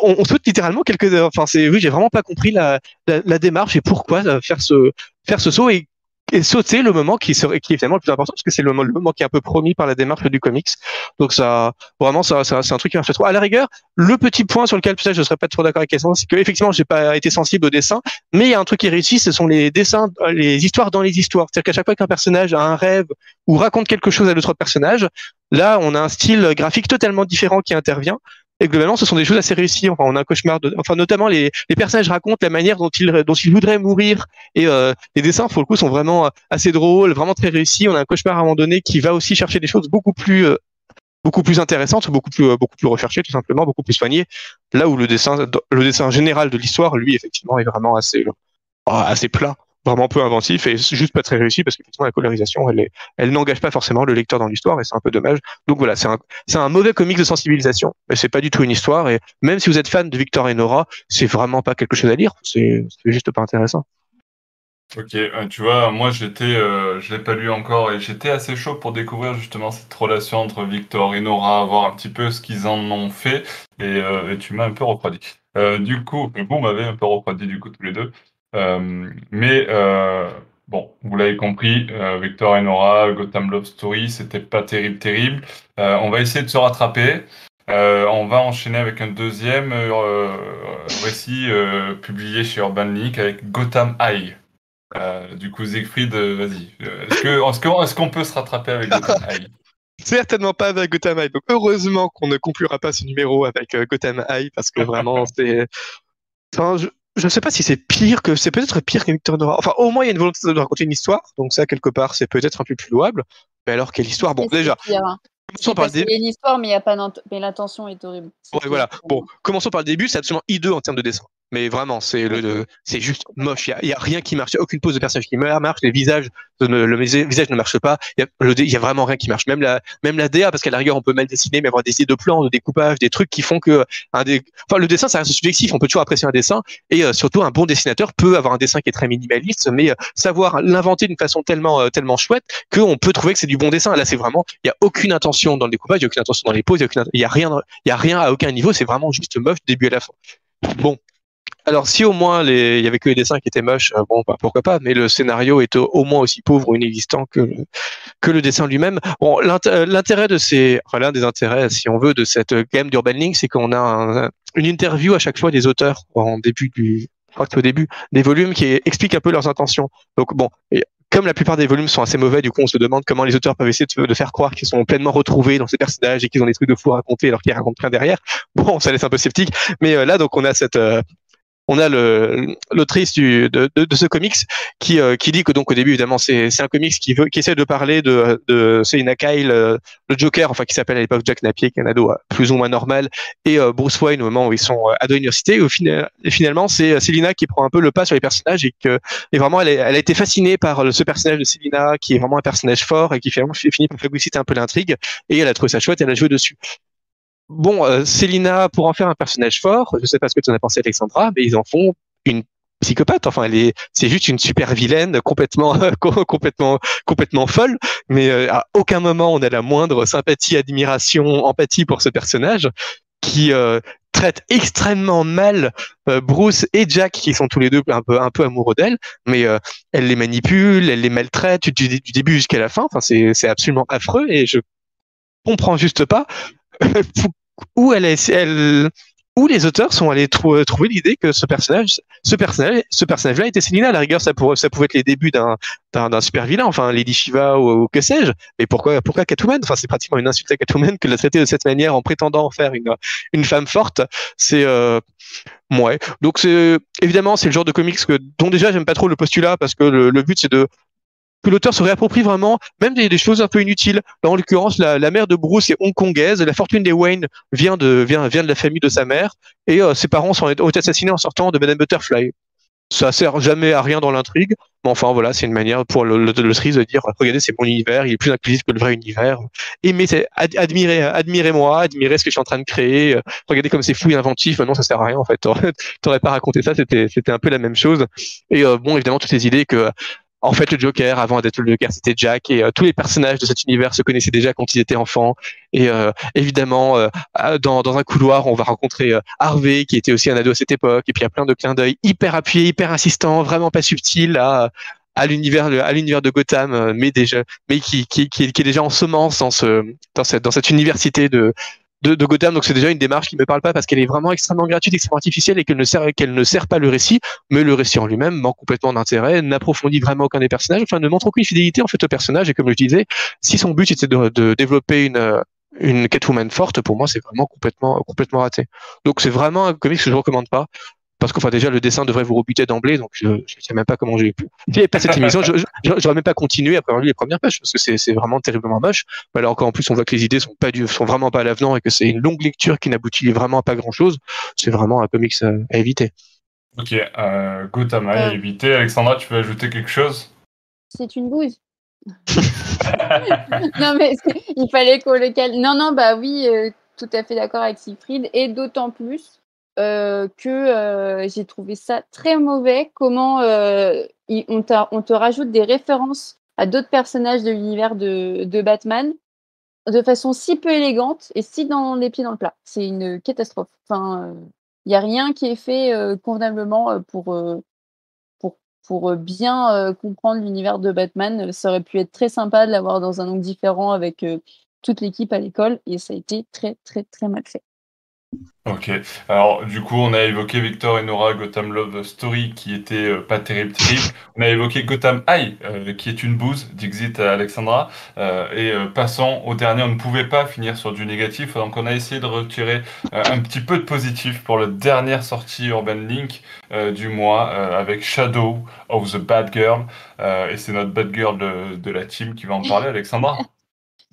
on, on souhaite littéralement quelques. Enfin, c'est, oui, j'ai vraiment pas compris la, la, la, démarche et pourquoi faire ce, faire ce saut et et sauter le moment qui serait qui est finalement le plus important parce que c'est le, moment qui est un peu promis par la démarche du comics. Donc ça vraiment ça, ça c'est un truc qui marche trop. À la rigueur, le petit point sur lequel peut-être je serais pas trop d'accord avec Cassandra, c'est que effectivement j'ai pas été sensible au dessin, mais il y a un truc qui réussit, ce sont les dessins, les histoires dans les histoires. C'est-à-dire qu'à chaque fois qu'un personnage a un rêve ou raconte quelque chose à l'autre personnage, là on a un style graphique totalement différent qui intervient et globalement, ce sont des choses assez réussies. Enfin, on a un cauchemar. De... Enfin, notamment les, les personnages racontent la manière dont ils dont ils voudraient mourir. Et euh, les dessins, pour le coup, sont vraiment euh, assez drôles, vraiment très réussis. On a un cauchemar à un moment donné qui va aussi chercher des choses beaucoup plus euh, beaucoup plus intéressantes, beaucoup plus beaucoup plus recherchées, tout simplement, beaucoup plus soignées. Là où le dessin le dessin général de l'histoire, lui, effectivement, est vraiment assez assez plat vraiment peu inventif et juste pas très réussi parce qu'effectivement la colorisation elle, elle n'engage pas forcément le lecteur dans l'histoire et c'est un peu dommage. Donc voilà, c'est un, un mauvais comic de sensibilisation, mais c'est pas du tout une histoire et même si vous êtes fan de Victor et Nora, c'est vraiment pas quelque chose à lire, c'est, juste pas intéressant.
Ok, euh, tu vois, moi j'étais, euh, je l'ai pas lu encore et j'étais assez chaud pour découvrir justement cette relation entre Victor et Nora, voir un petit peu ce qu'ils en ont fait et, euh, tu m'as un peu refroidi. du coup, vous m'avez un peu refroidi du coup tous les deux. Euh, mais euh, bon, vous l'avez compris, euh, Victor et Nora, Gotham Love Story, c'était pas terrible, terrible. on va essayer de se rattraper. on va enchaîner avec un deuxième récit publié chez Urban League avec Gotham High. du coup, Siegfried, vas-y. Est-ce qu'on peut se rattraper avec Gotham High
Certainement pas avec Gotham High. Donc heureusement qu'on ne conclura pas ce numéro avec Gotham High parce que vraiment c'est. Enfin, je je ne sais pas si c'est pire que c'est peut-être pire que Victor Nora. Enfin, au moins il y a une volonté de raconter une histoire, donc ça quelque part c'est peut-être un peu plus louable. Mais alors quelle histoire? Bon, déjà.
Hein. Commençons par le début. Il y a une histoire, mais il y a pas mais l'intention est horrible.
Ouais, voilà. Bon, commençons par le début. C'est absolument hideux en termes de dessin. Mais vraiment, c'est le, c'est juste moche. Il y, a, rien qui marche. Il a aucune pose de personnage qui marche. Les visages, le, visage ne marche pas. Il y, a, y a vraiment rien qui marche. Même la, même la DA, parce qu'à la rigueur, on peut mal dessiner, mais avoir des idées de plans, de découpage, des trucs qui font que un des, enfin, le dessin, ça reste subjectif. On peut toujours apprécier un dessin. Et euh, surtout, un bon dessinateur peut avoir un dessin qui est très minimaliste, mais euh, savoir l'inventer d'une façon tellement, euh, tellement chouette qu'on peut trouver que c'est du bon dessin. Là, c'est vraiment, il y a aucune intention dans le découpage, il y a aucune intention dans les poses, il y a, y a rien, il y a rien à aucun niveau. C'est vraiment juste moche du début à la fin. Bon, alors, si au moins les... il y avait que les dessins qui étaient moches, euh, bon, bah, pourquoi pas. Mais le scénario est au, moins aussi pauvre ou inexistant que le, que le dessin lui-même. Bon, euh, l'intérêt de ces, enfin l'un des intérêts, si on veut, de cette gamme d'Urban Link, c'est qu'on a une interview à chaque fois des auteurs en début du, au début des volumes qui expliquent un peu leurs intentions. Donc bon, comme la plupart des volumes sont assez mauvais, du coup, on se demande comment les auteurs peuvent essayer de, faire croire qu'ils sont pleinement retrouvés dans ces personnages et qu'ils ont des trucs de fou à raconter alors qu'ils racontent rien derrière. Bon, ça laisse un peu sceptique. Mais euh, là, donc, on a cette, on a l'autrice de, ce comics qui, euh, qui dit que donc au début évidemment c'est un comics qui veut qui essaie de parler de, de Selina Kyle, euh, le Joker, enfin qui s'appelle à l'époque Jack Napier, qui est un ado euh, plus ou moins normal, et Bruce Wayne au moment où ils sont à l'université. Et, finalement c'est Selina qui prend un peu le pas sur les personnages et que et vraiment elle, a été fascinée par ce personnage de Selina qui est vraiment un personnage fort et qui finit par phagocyter un peu l'intrigue et elle a trouvé ça chouette, elle a joué dessus. Bon, euh, Célina, pour en faire un personnage fort, je sais pas ce que tu en as pensé, Alexandra, mais ils en font une psychopathe. Enfin, elle est, c'est juste une super vilaine, complètement, complètement, complètement folle. Mais euh, à aucun moment on a la moindre sympathie, admiration, empathie pour ce personnage qui euh, traite extrêmement mal euh, Bruce et Jack, qui sont tous les deux un peu, un peu amoureux d'elle, mais euh, elle les manipule, elle les maltraite du, du début jusqu'à la fin. Enfin, c'est absolument affreux et je comprends juste pas où les auteurs sont allés trouver l'idée que ce personnage, ce personnage, ce personnage-là était Selina. À la rigueur, ça, pourrait, pouvait être les débuts d'un, super vilain, enfin Lady Shiva ou, que sais-je. Mais pourquoi, pourquoi Catwoman? Enfin, c'est pratiquement une insulte à Catwoman que de la traiter de cette manière en prétendant en faire une, femme forte. C'est euh, ouais. Donc c'est évidemment c'est le genre de comics que dont déjà j'aime pas trop le postulat parce que le but c'est de que l'auteur se réapproprie vraiment même des, choses un peu inutiles. en l'occurrence, la, mère de Bruce est hongkongaise. La fortune des Wayne vient de, vient, vient de la famille de sa mère. Et euh, ses parents sont, ont été assassinés en sortant de Madame Butterfly. Ça sert jamais à rien dans l'intrigue. Mais enfin, voilà, c'est une manière pour l'autrice de dire, regardez, c'est mon univers, il est plus inclusif que le vrai univers. Aimez, admirez, admirez-moi, admirez ce que je suis en train de créer. Regardez comme c'est fou et inventif. Non, ça sert à rien, en fait. T'aurais pas raconté ça, c'était, c'était un peu la même chose. Et euh, bon, évidemment, toutes ces idées que en fait, le Joker, avant d'être le Joker, c'était Jack, et euh, tous les personnages de cet univers se connaissaient déjà quand ils étaient enfants. Et euh, évidemment, euh, dans, dans, un couloir, on va rencontrer Harvey, qui était aussi un ado à cette époque, et puis il y a plein de clins d'œil hyper appuyés, hyper insistants, vraiment pas subtils à, à l'univers à l'univers de Gotham, mais déjà, mais qui, qui, qui, est, déjà en semence dans ce dans cette dans cette université de de, de Gotham. Donc c'est déjà une démarche qui me parle pas parce qu'elle est vraiment extrêmement gratuite, extrêmement artificielle et qu'elle ne sert qu'elle ne sert pas le récit, mais le récit en lui-même manque complètement d'intérêt, n'approfondit vraiment aucun des personnages, enfin ne montre aucune fidélité en fait au personnage. Et comme je disais, si son but était de, de développer une une Catwoman forte, pour moi, c'est vraiment complètement complètement raté. Donc c'est vraiment un comics que je recommande pas parce que enfin déjà le dessin devrait vous rebuter d'emblée, donc je ne sais même pas comment j'ai pu. Pas cette émission, je n'aurais même pas continué après avoir lu les premières pages parce que c'est vraiment terriblement moche. Mais là encore en plus, on voit que les idées sont pas du, sont vraiment pas à l'avenant et que c'est une longue lecture qui n'aboutit vraiment à pas grand chose. C'est vraiment un comics à, à éviter.
Ok, euh, Gotham à éviter. Alexandra, tu veux ajouter quelque chose?
C'est une bouse. non mais il fallait qu'on le calme. Non non bah oui, euh, tout à fait d'accord avec Siegfried et d'autant plus euh, que euh, j'ai trouvé ça très mauvais. Comment euh, on, te rajoute des références à d'autres personnages de l'univers de, de, Batman de façon si peu élégante et si dans les pieds dans le plat. C'est une catastrophe. Enfin, il n'y a rien qui est fait convenablement pour, pour, pour bien comprendre l'univers de Batman. Ça aurait pu être très sympa de l'avoir dans un angle différent avec toute l'équipe à l'école et ça a été très, très, très mal fait.
Ok. Alors, du coup, on a évoqué Victor et Nora Gotham Love Story qui était euh, pas terrible, terrible. On a évoqué Gotham High euh, qui est une bouse, Dixit Alexandra. Euh, et passons au dernier, on ne pouvait pas finir sur du négatif, donc on a essayé de retirer un petit peu de positif pour la dernière sortie Urban Link du mois avec Shadow of the Bad Girl. et c'est notre Bad Girl de la team qui va en parler, Alexandra.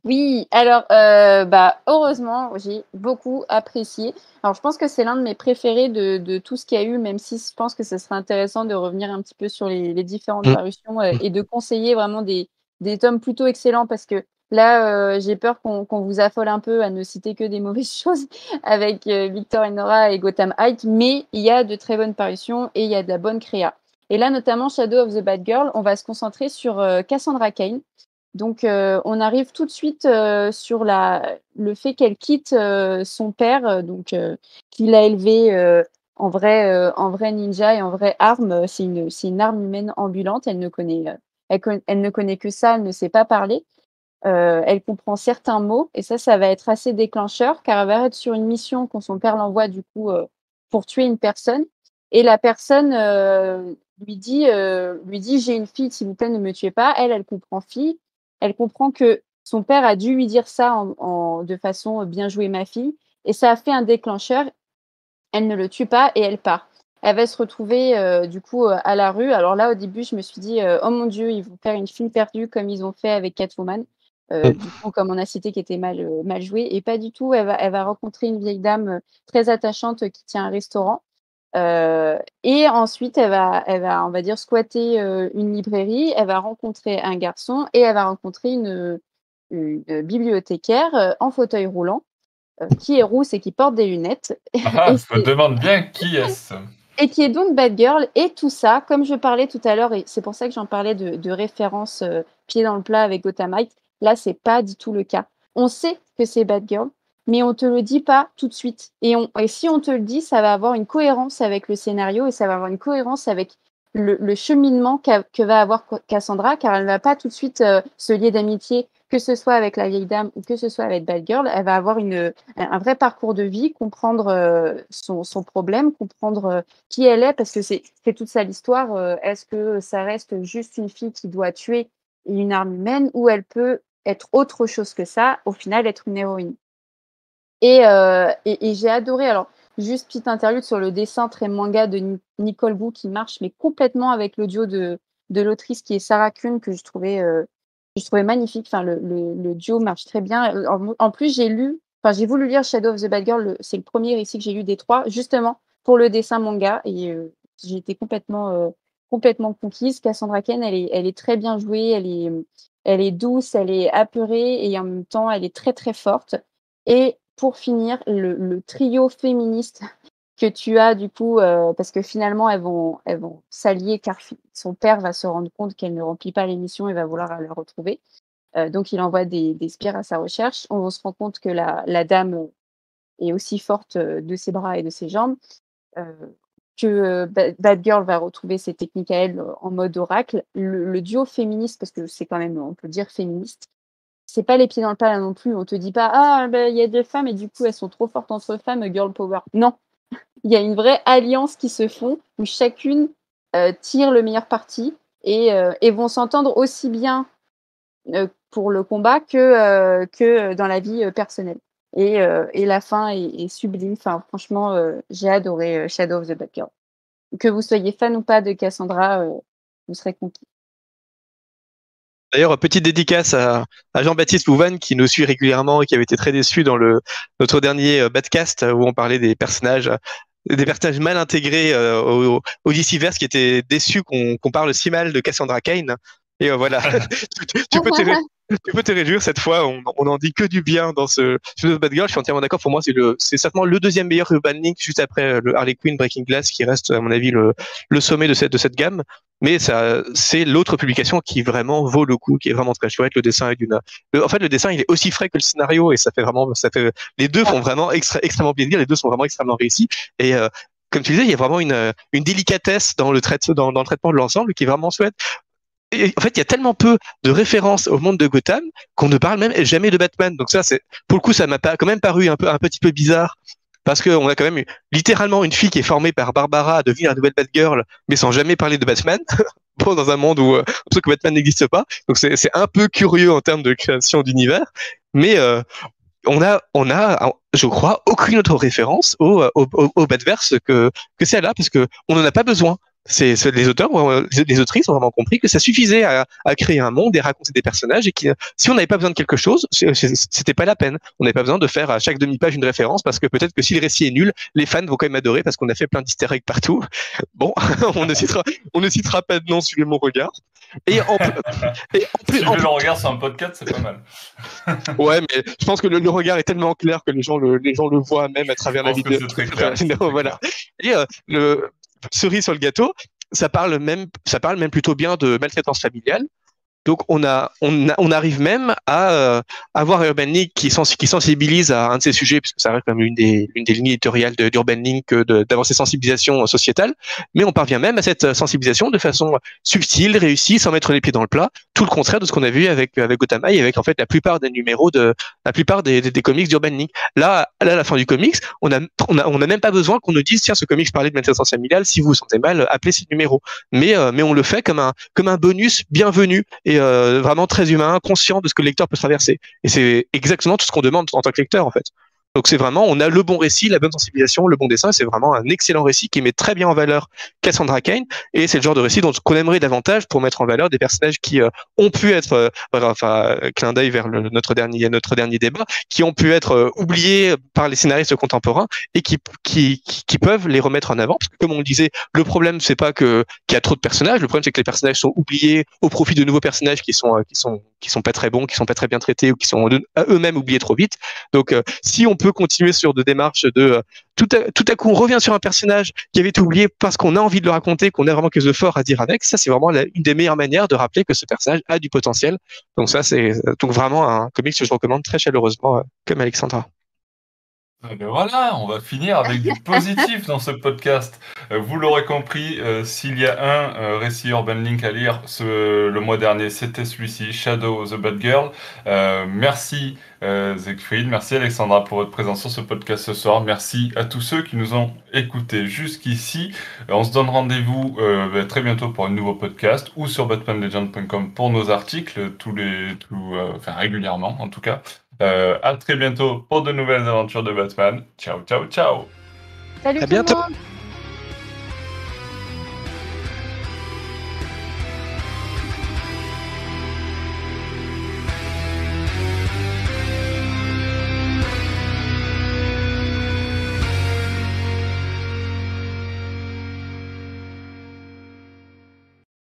Oui, alors euh, bah, heureusement, j'ai beaucoup apprécié. Alors je pense que c'est l'un de mes préférés de, de tout ce qu'il y a eu, même si je pense que ce serait intéressant de revenir un petit peu sur les, les différentes mmh. parutions euh, et de conseiller vraiment des, des tomes plutôt excellents parce que là, euh, j'ai peur qu'on vous affole un peu à ne citer que des mauvaises choses avec Victor et Nora et Gotham Heights, mais il y a de très bonnes parutions et il y a de la bonne créa. Et là, notamment Shadow of the Bad Girl, on va se concentrer sur Cassandra Kane. Donc, euh, on arrive tout de suite euh, sur la, le fait qu'elle quitte euh, son père, donc qu'il a élevé en vrai, en vrai ninja et en vraie arme. C'est une, arme humaine ambulante. Elle ne connaît, elle, ne connaît que ça. Elle ne sait pas parler. elle comprend certains mots et ça, ça va être assez déclencheur car elle va être sur une mission quand son père l'envoie du coup pour tuer une personne. Et la personne lui dit, lui dit, j'ai une fille, s'il vous plaît, ne me tuez pas. Elle, elle comprend fille elle comprend que son père a dû lui dire ça en, de façon euh, bien jouée ma fille, et ça a fait un déclencheur. Elle ne le tue pas et elle part. Elle va se retrouver euh, du coup euh, à la rue. Alors là, au début, je me suis dit, oh mon Dieu, ils vont faire une fille perdue comme ils ont fait avec Catwoman. du coup, comme on a cité, qui était mal, mal jouée. Et pas du tout. Elle va, elle va rencontrer une vieille dame très attachante qui tient un restaurant. Euh, et ensuite, elle va, elle va, on va dire, squatter euh, une librairie, elle va rencontrer un garçon et elle va rencontrer une, bibliothécaire euh, en fauteuil roulant qui est rousse et qui porte des lunettes.
Ah, je me demande bien qui est-ce
Et qui est donc Bad Girl. Et tout ça, comme je parlais tout à l'heure, et c'est pour ça que j'en parlais de, de référence pied dans le plat avec Gothamite, là, c'est pas du tout le cas. On sait que c'est Bad Girl, mais on te le dit pas tout de suite. Et, si on te le dit, ça va avoir une cohérence avec le scénario et ça va avoir une cohérence avec le, cheminement que va avoir Cassandra, car elle ne va pas tout de suite euh, se lier d'amitié, que ce soit avec la vieille dame ou que ce soit avec Bad Girl. Elle va avoir un vrai parcours de vie, comprendre euh, son, son, problème, comprendre euh, qui elle est, parce que c'est toute ça l'histoire. Est-ce que ça reste juste une fille qui doit tuer une arme humaine ou elle peut être autre chose que ça, au final être une héroïne et, et, j'ai adoré. Alors, Juste petite interlude sur le dessin très manga de Nicole Wu qui marche, mais complètement avec l'audio de, de l'autrice qui est Sarah Kuhn, que je trouvais, euh, je trouvais magnifique. Enfin, le, le, duo marche très bien. En, plus, j'ai lu, enfin, j'ai voulu lire Shadow of the Bad Girl, c'est le premier récit que j'ai lu des trois, justement pour le dessin manga, et euh, j'ai été complètement, euh, complètement conquise. Cassandra Ken, elle est, elle est très bien jouée, elle est, elle est douce, elle est apeurée, et en même temps, elle est très, très forte. Et pour finir, le, trio féministe que tu as du coup, euh, parce que finalement elles vont, s'allier car son père va se rendre compte qu'elle ne remplit pas l'émission et va vouloir la retrouver. Euh, donc il envoie des, spires à sa recherche. On se rend compte que la, dame est aussi forte euh, de ses bras et de ses jambes, que Bad Girl va retrouver ses techniques à elle en mode oracle. Le, le duo féministe, parce que c'est quand même, on peut dire féministe, c'est pas les pieds dans le plat non plus. On te dit pas ah ben, il y a des femmes et du coup elles sont trop fortes entre femmes, girl power. Non, il y a une vraie alliance qui se font où chacune euh, tire le meilleur parti et, euh, vont s'entendre aussi bien euh, pour le combat que dans la vie personnelle. Et, la fin est, sublime. Enfin franchement j'ai adoré Shadow of the Bad Girl. Que vous soyez fan ou pas de Cassandra, vous serez conquis.
D'ailleurs, petite dédicace à, Jean-Baptiste Louvain qui nous suit régulièrement et qui avait été très déçu dans le notre dernier euh, Badcast où on parlait des personnages des personnages mal intégrés euh, au, au DC-verse qui étaient déçus qu'on parle si mal de Cassandra Kane. Et euh, voilà, tu, peux tu peux te réjouir cette fois, on, on en dit que du bien dans ce de Bad Girl. Je suis entièrement d'accord. Pour moi, c'est le, c'est certainement le deuxième meilleur Urban Link juste après le Harley Quinn Breaking Glass, qui reste à mon avis le, le sommet de cette de cette gamme. Mais ça, c'est l'autre publication qui vraiment vaut le coup, qui est vraiment très chouette. Le dessin est d'une, en fait, le dessin il est aussi frais que le scénario et ça fait vraiment, ça fait, les deux font vraiment extrêmement plaisir. Les deux sont vraiment extrêmement réussis et euh, comme tu disais, il y a vraiment une, une délicatesse dans le, traitement dans, dans le traitement de l'ensemble qui est vraiment en fait, il y a tellement peu de références au monde de Gotham qu'on ne parle même jamais de Batman. Donc ça, c'est pour le coup, ça m'a quand même paru un peu un petit peu bizarre parce qu'on a quand même eu littéralement une fille qui est formée par Barbara à devenir la nouvelle Batgirl, mais sans jamais parler de Batman. bon, dans un monde où euh, que Batman n'existe pas, donc c'est un peu curieux en termes de création d'univers, mais euh, on a, on a, je crois, aucune autre référence au, au, au Batverse que, que celle-là, parce que on n'en a pas besoin c'est les auteurs, les autrices ont vraiment compris que ça suffisait à, à, créer un monde et raconter des personnages et que si on n'avait pas besoin de quelque chose, c'était pas la peine. On n'avait pas besoin de faire à chaque demi-page une référence parce que peut-être que si le récit est nul, les fans vont quand même adorer parce qu'on a fait plein d'easter eggs partout. Bon, on ne citera, on ne citera pas de nom, suivez mon regard.
Et en, et en plus, en le regard sur un podcast, c'est pas mal.
ouais, mais je pense que le, regard est tellement clair que les gens le, les gens le voient même à travers la vidéo. Voilà. Et euh, le, cerise sur le gâteau, ça parle même, ça parle même plutôt bien de maltraitance familiale. Donc on a, on, on arrive même à euh, avoir Urban League qui, sensibilise à un de ces sujets, puisque ça reste quand même une des, une des lignes éditoriales d'Urban League d'avoir ces sensibilisations sociétales. Mais on parvient même à cette sensibilisation de façon subtile, réussie, sans mettre les pieds dans le plat. Tout le contraire de ce qu'on a vu avec avec Gotama et avec en fait la plupart des numéros de la plupart des, des, comics d'Urban League. Là, là, à la fin du comics, on a on a, on a même pas besoin qu'on nous dise tiens ce comics parlait de maltraitance familiale. Si vous vous sentez mal, appelez ce numéro. Mais euh, mais on le fait comme un comme un bonus bienvenu euh, vraiment très humain, conscient de ce que le lecteur peut traverser. Et c'est exactement tout ce qu'on demande en tant que lecteur, en fait. Donc c'est vraiment, on a le bon récit, la bonne sensibilisation, le bon dessin. C'est vraiment un excellent récit qui met très bien en valeur Cassandra Kane. Et c'est le genre de récit dont qu'on aimerait davantage pour mettre en valeur des personnages qui euh, ont pu être, euh, enfin, clin d'œil vers notre dernier notre dernier débat, qui ont pu être euh, oubliés par les scénaristes contemporains et qui, qui qui peuvent les remettre en avant. Parce que comme on le disait, le problème c'est pas que qu'il y a trop de personnages. Le problème c'est que les personnages sont oubliés au profit de nouveaux personnages qui sont qui sont qui sont pas très bons, qui sont pas très bien traités ou qui sont eux-mêmes oubliés trop vite. Donc si on peut continuer sur de démarches de euh, tout à, tout à coup on revient sur un personnage qui avait été oublié parce qu'on a envie de le raconter, qu'on a vraiment quelque chose de fort à dire avec. Ça, c'est vraiment une des meilleures manières de rappeler que ce personnage a du potentiel. Donc ça, c'est donc vraiment un comic que je recommande très chaleureusement, euh, comme Alexandra.
Ah voilà, on va finir avec du positif dans ce podcast. Euh, vous l'aurez compris, euh, s'il y a un euh, récit Urban Link à lire ce, le mois dernier, c'était celui-ci, Shadow the Bad Girl. merci Zegfried, merci Alexandra pour votre présence sur ce podcast ce soir. Merci à tous ceux qui nous ont écoutés jusqu'ici. on se donne rendez-vous ben, très bientôt pour un nouveau podcast ou sur batmanlegend.com pour nos articles, tous les, tout, enfin régulièrement en tout cas. Euh, à très bientôt pour de nouvelles aventures de Batman. Ciao, ciao, ciao.
Salut à tout bientôt. Le monde.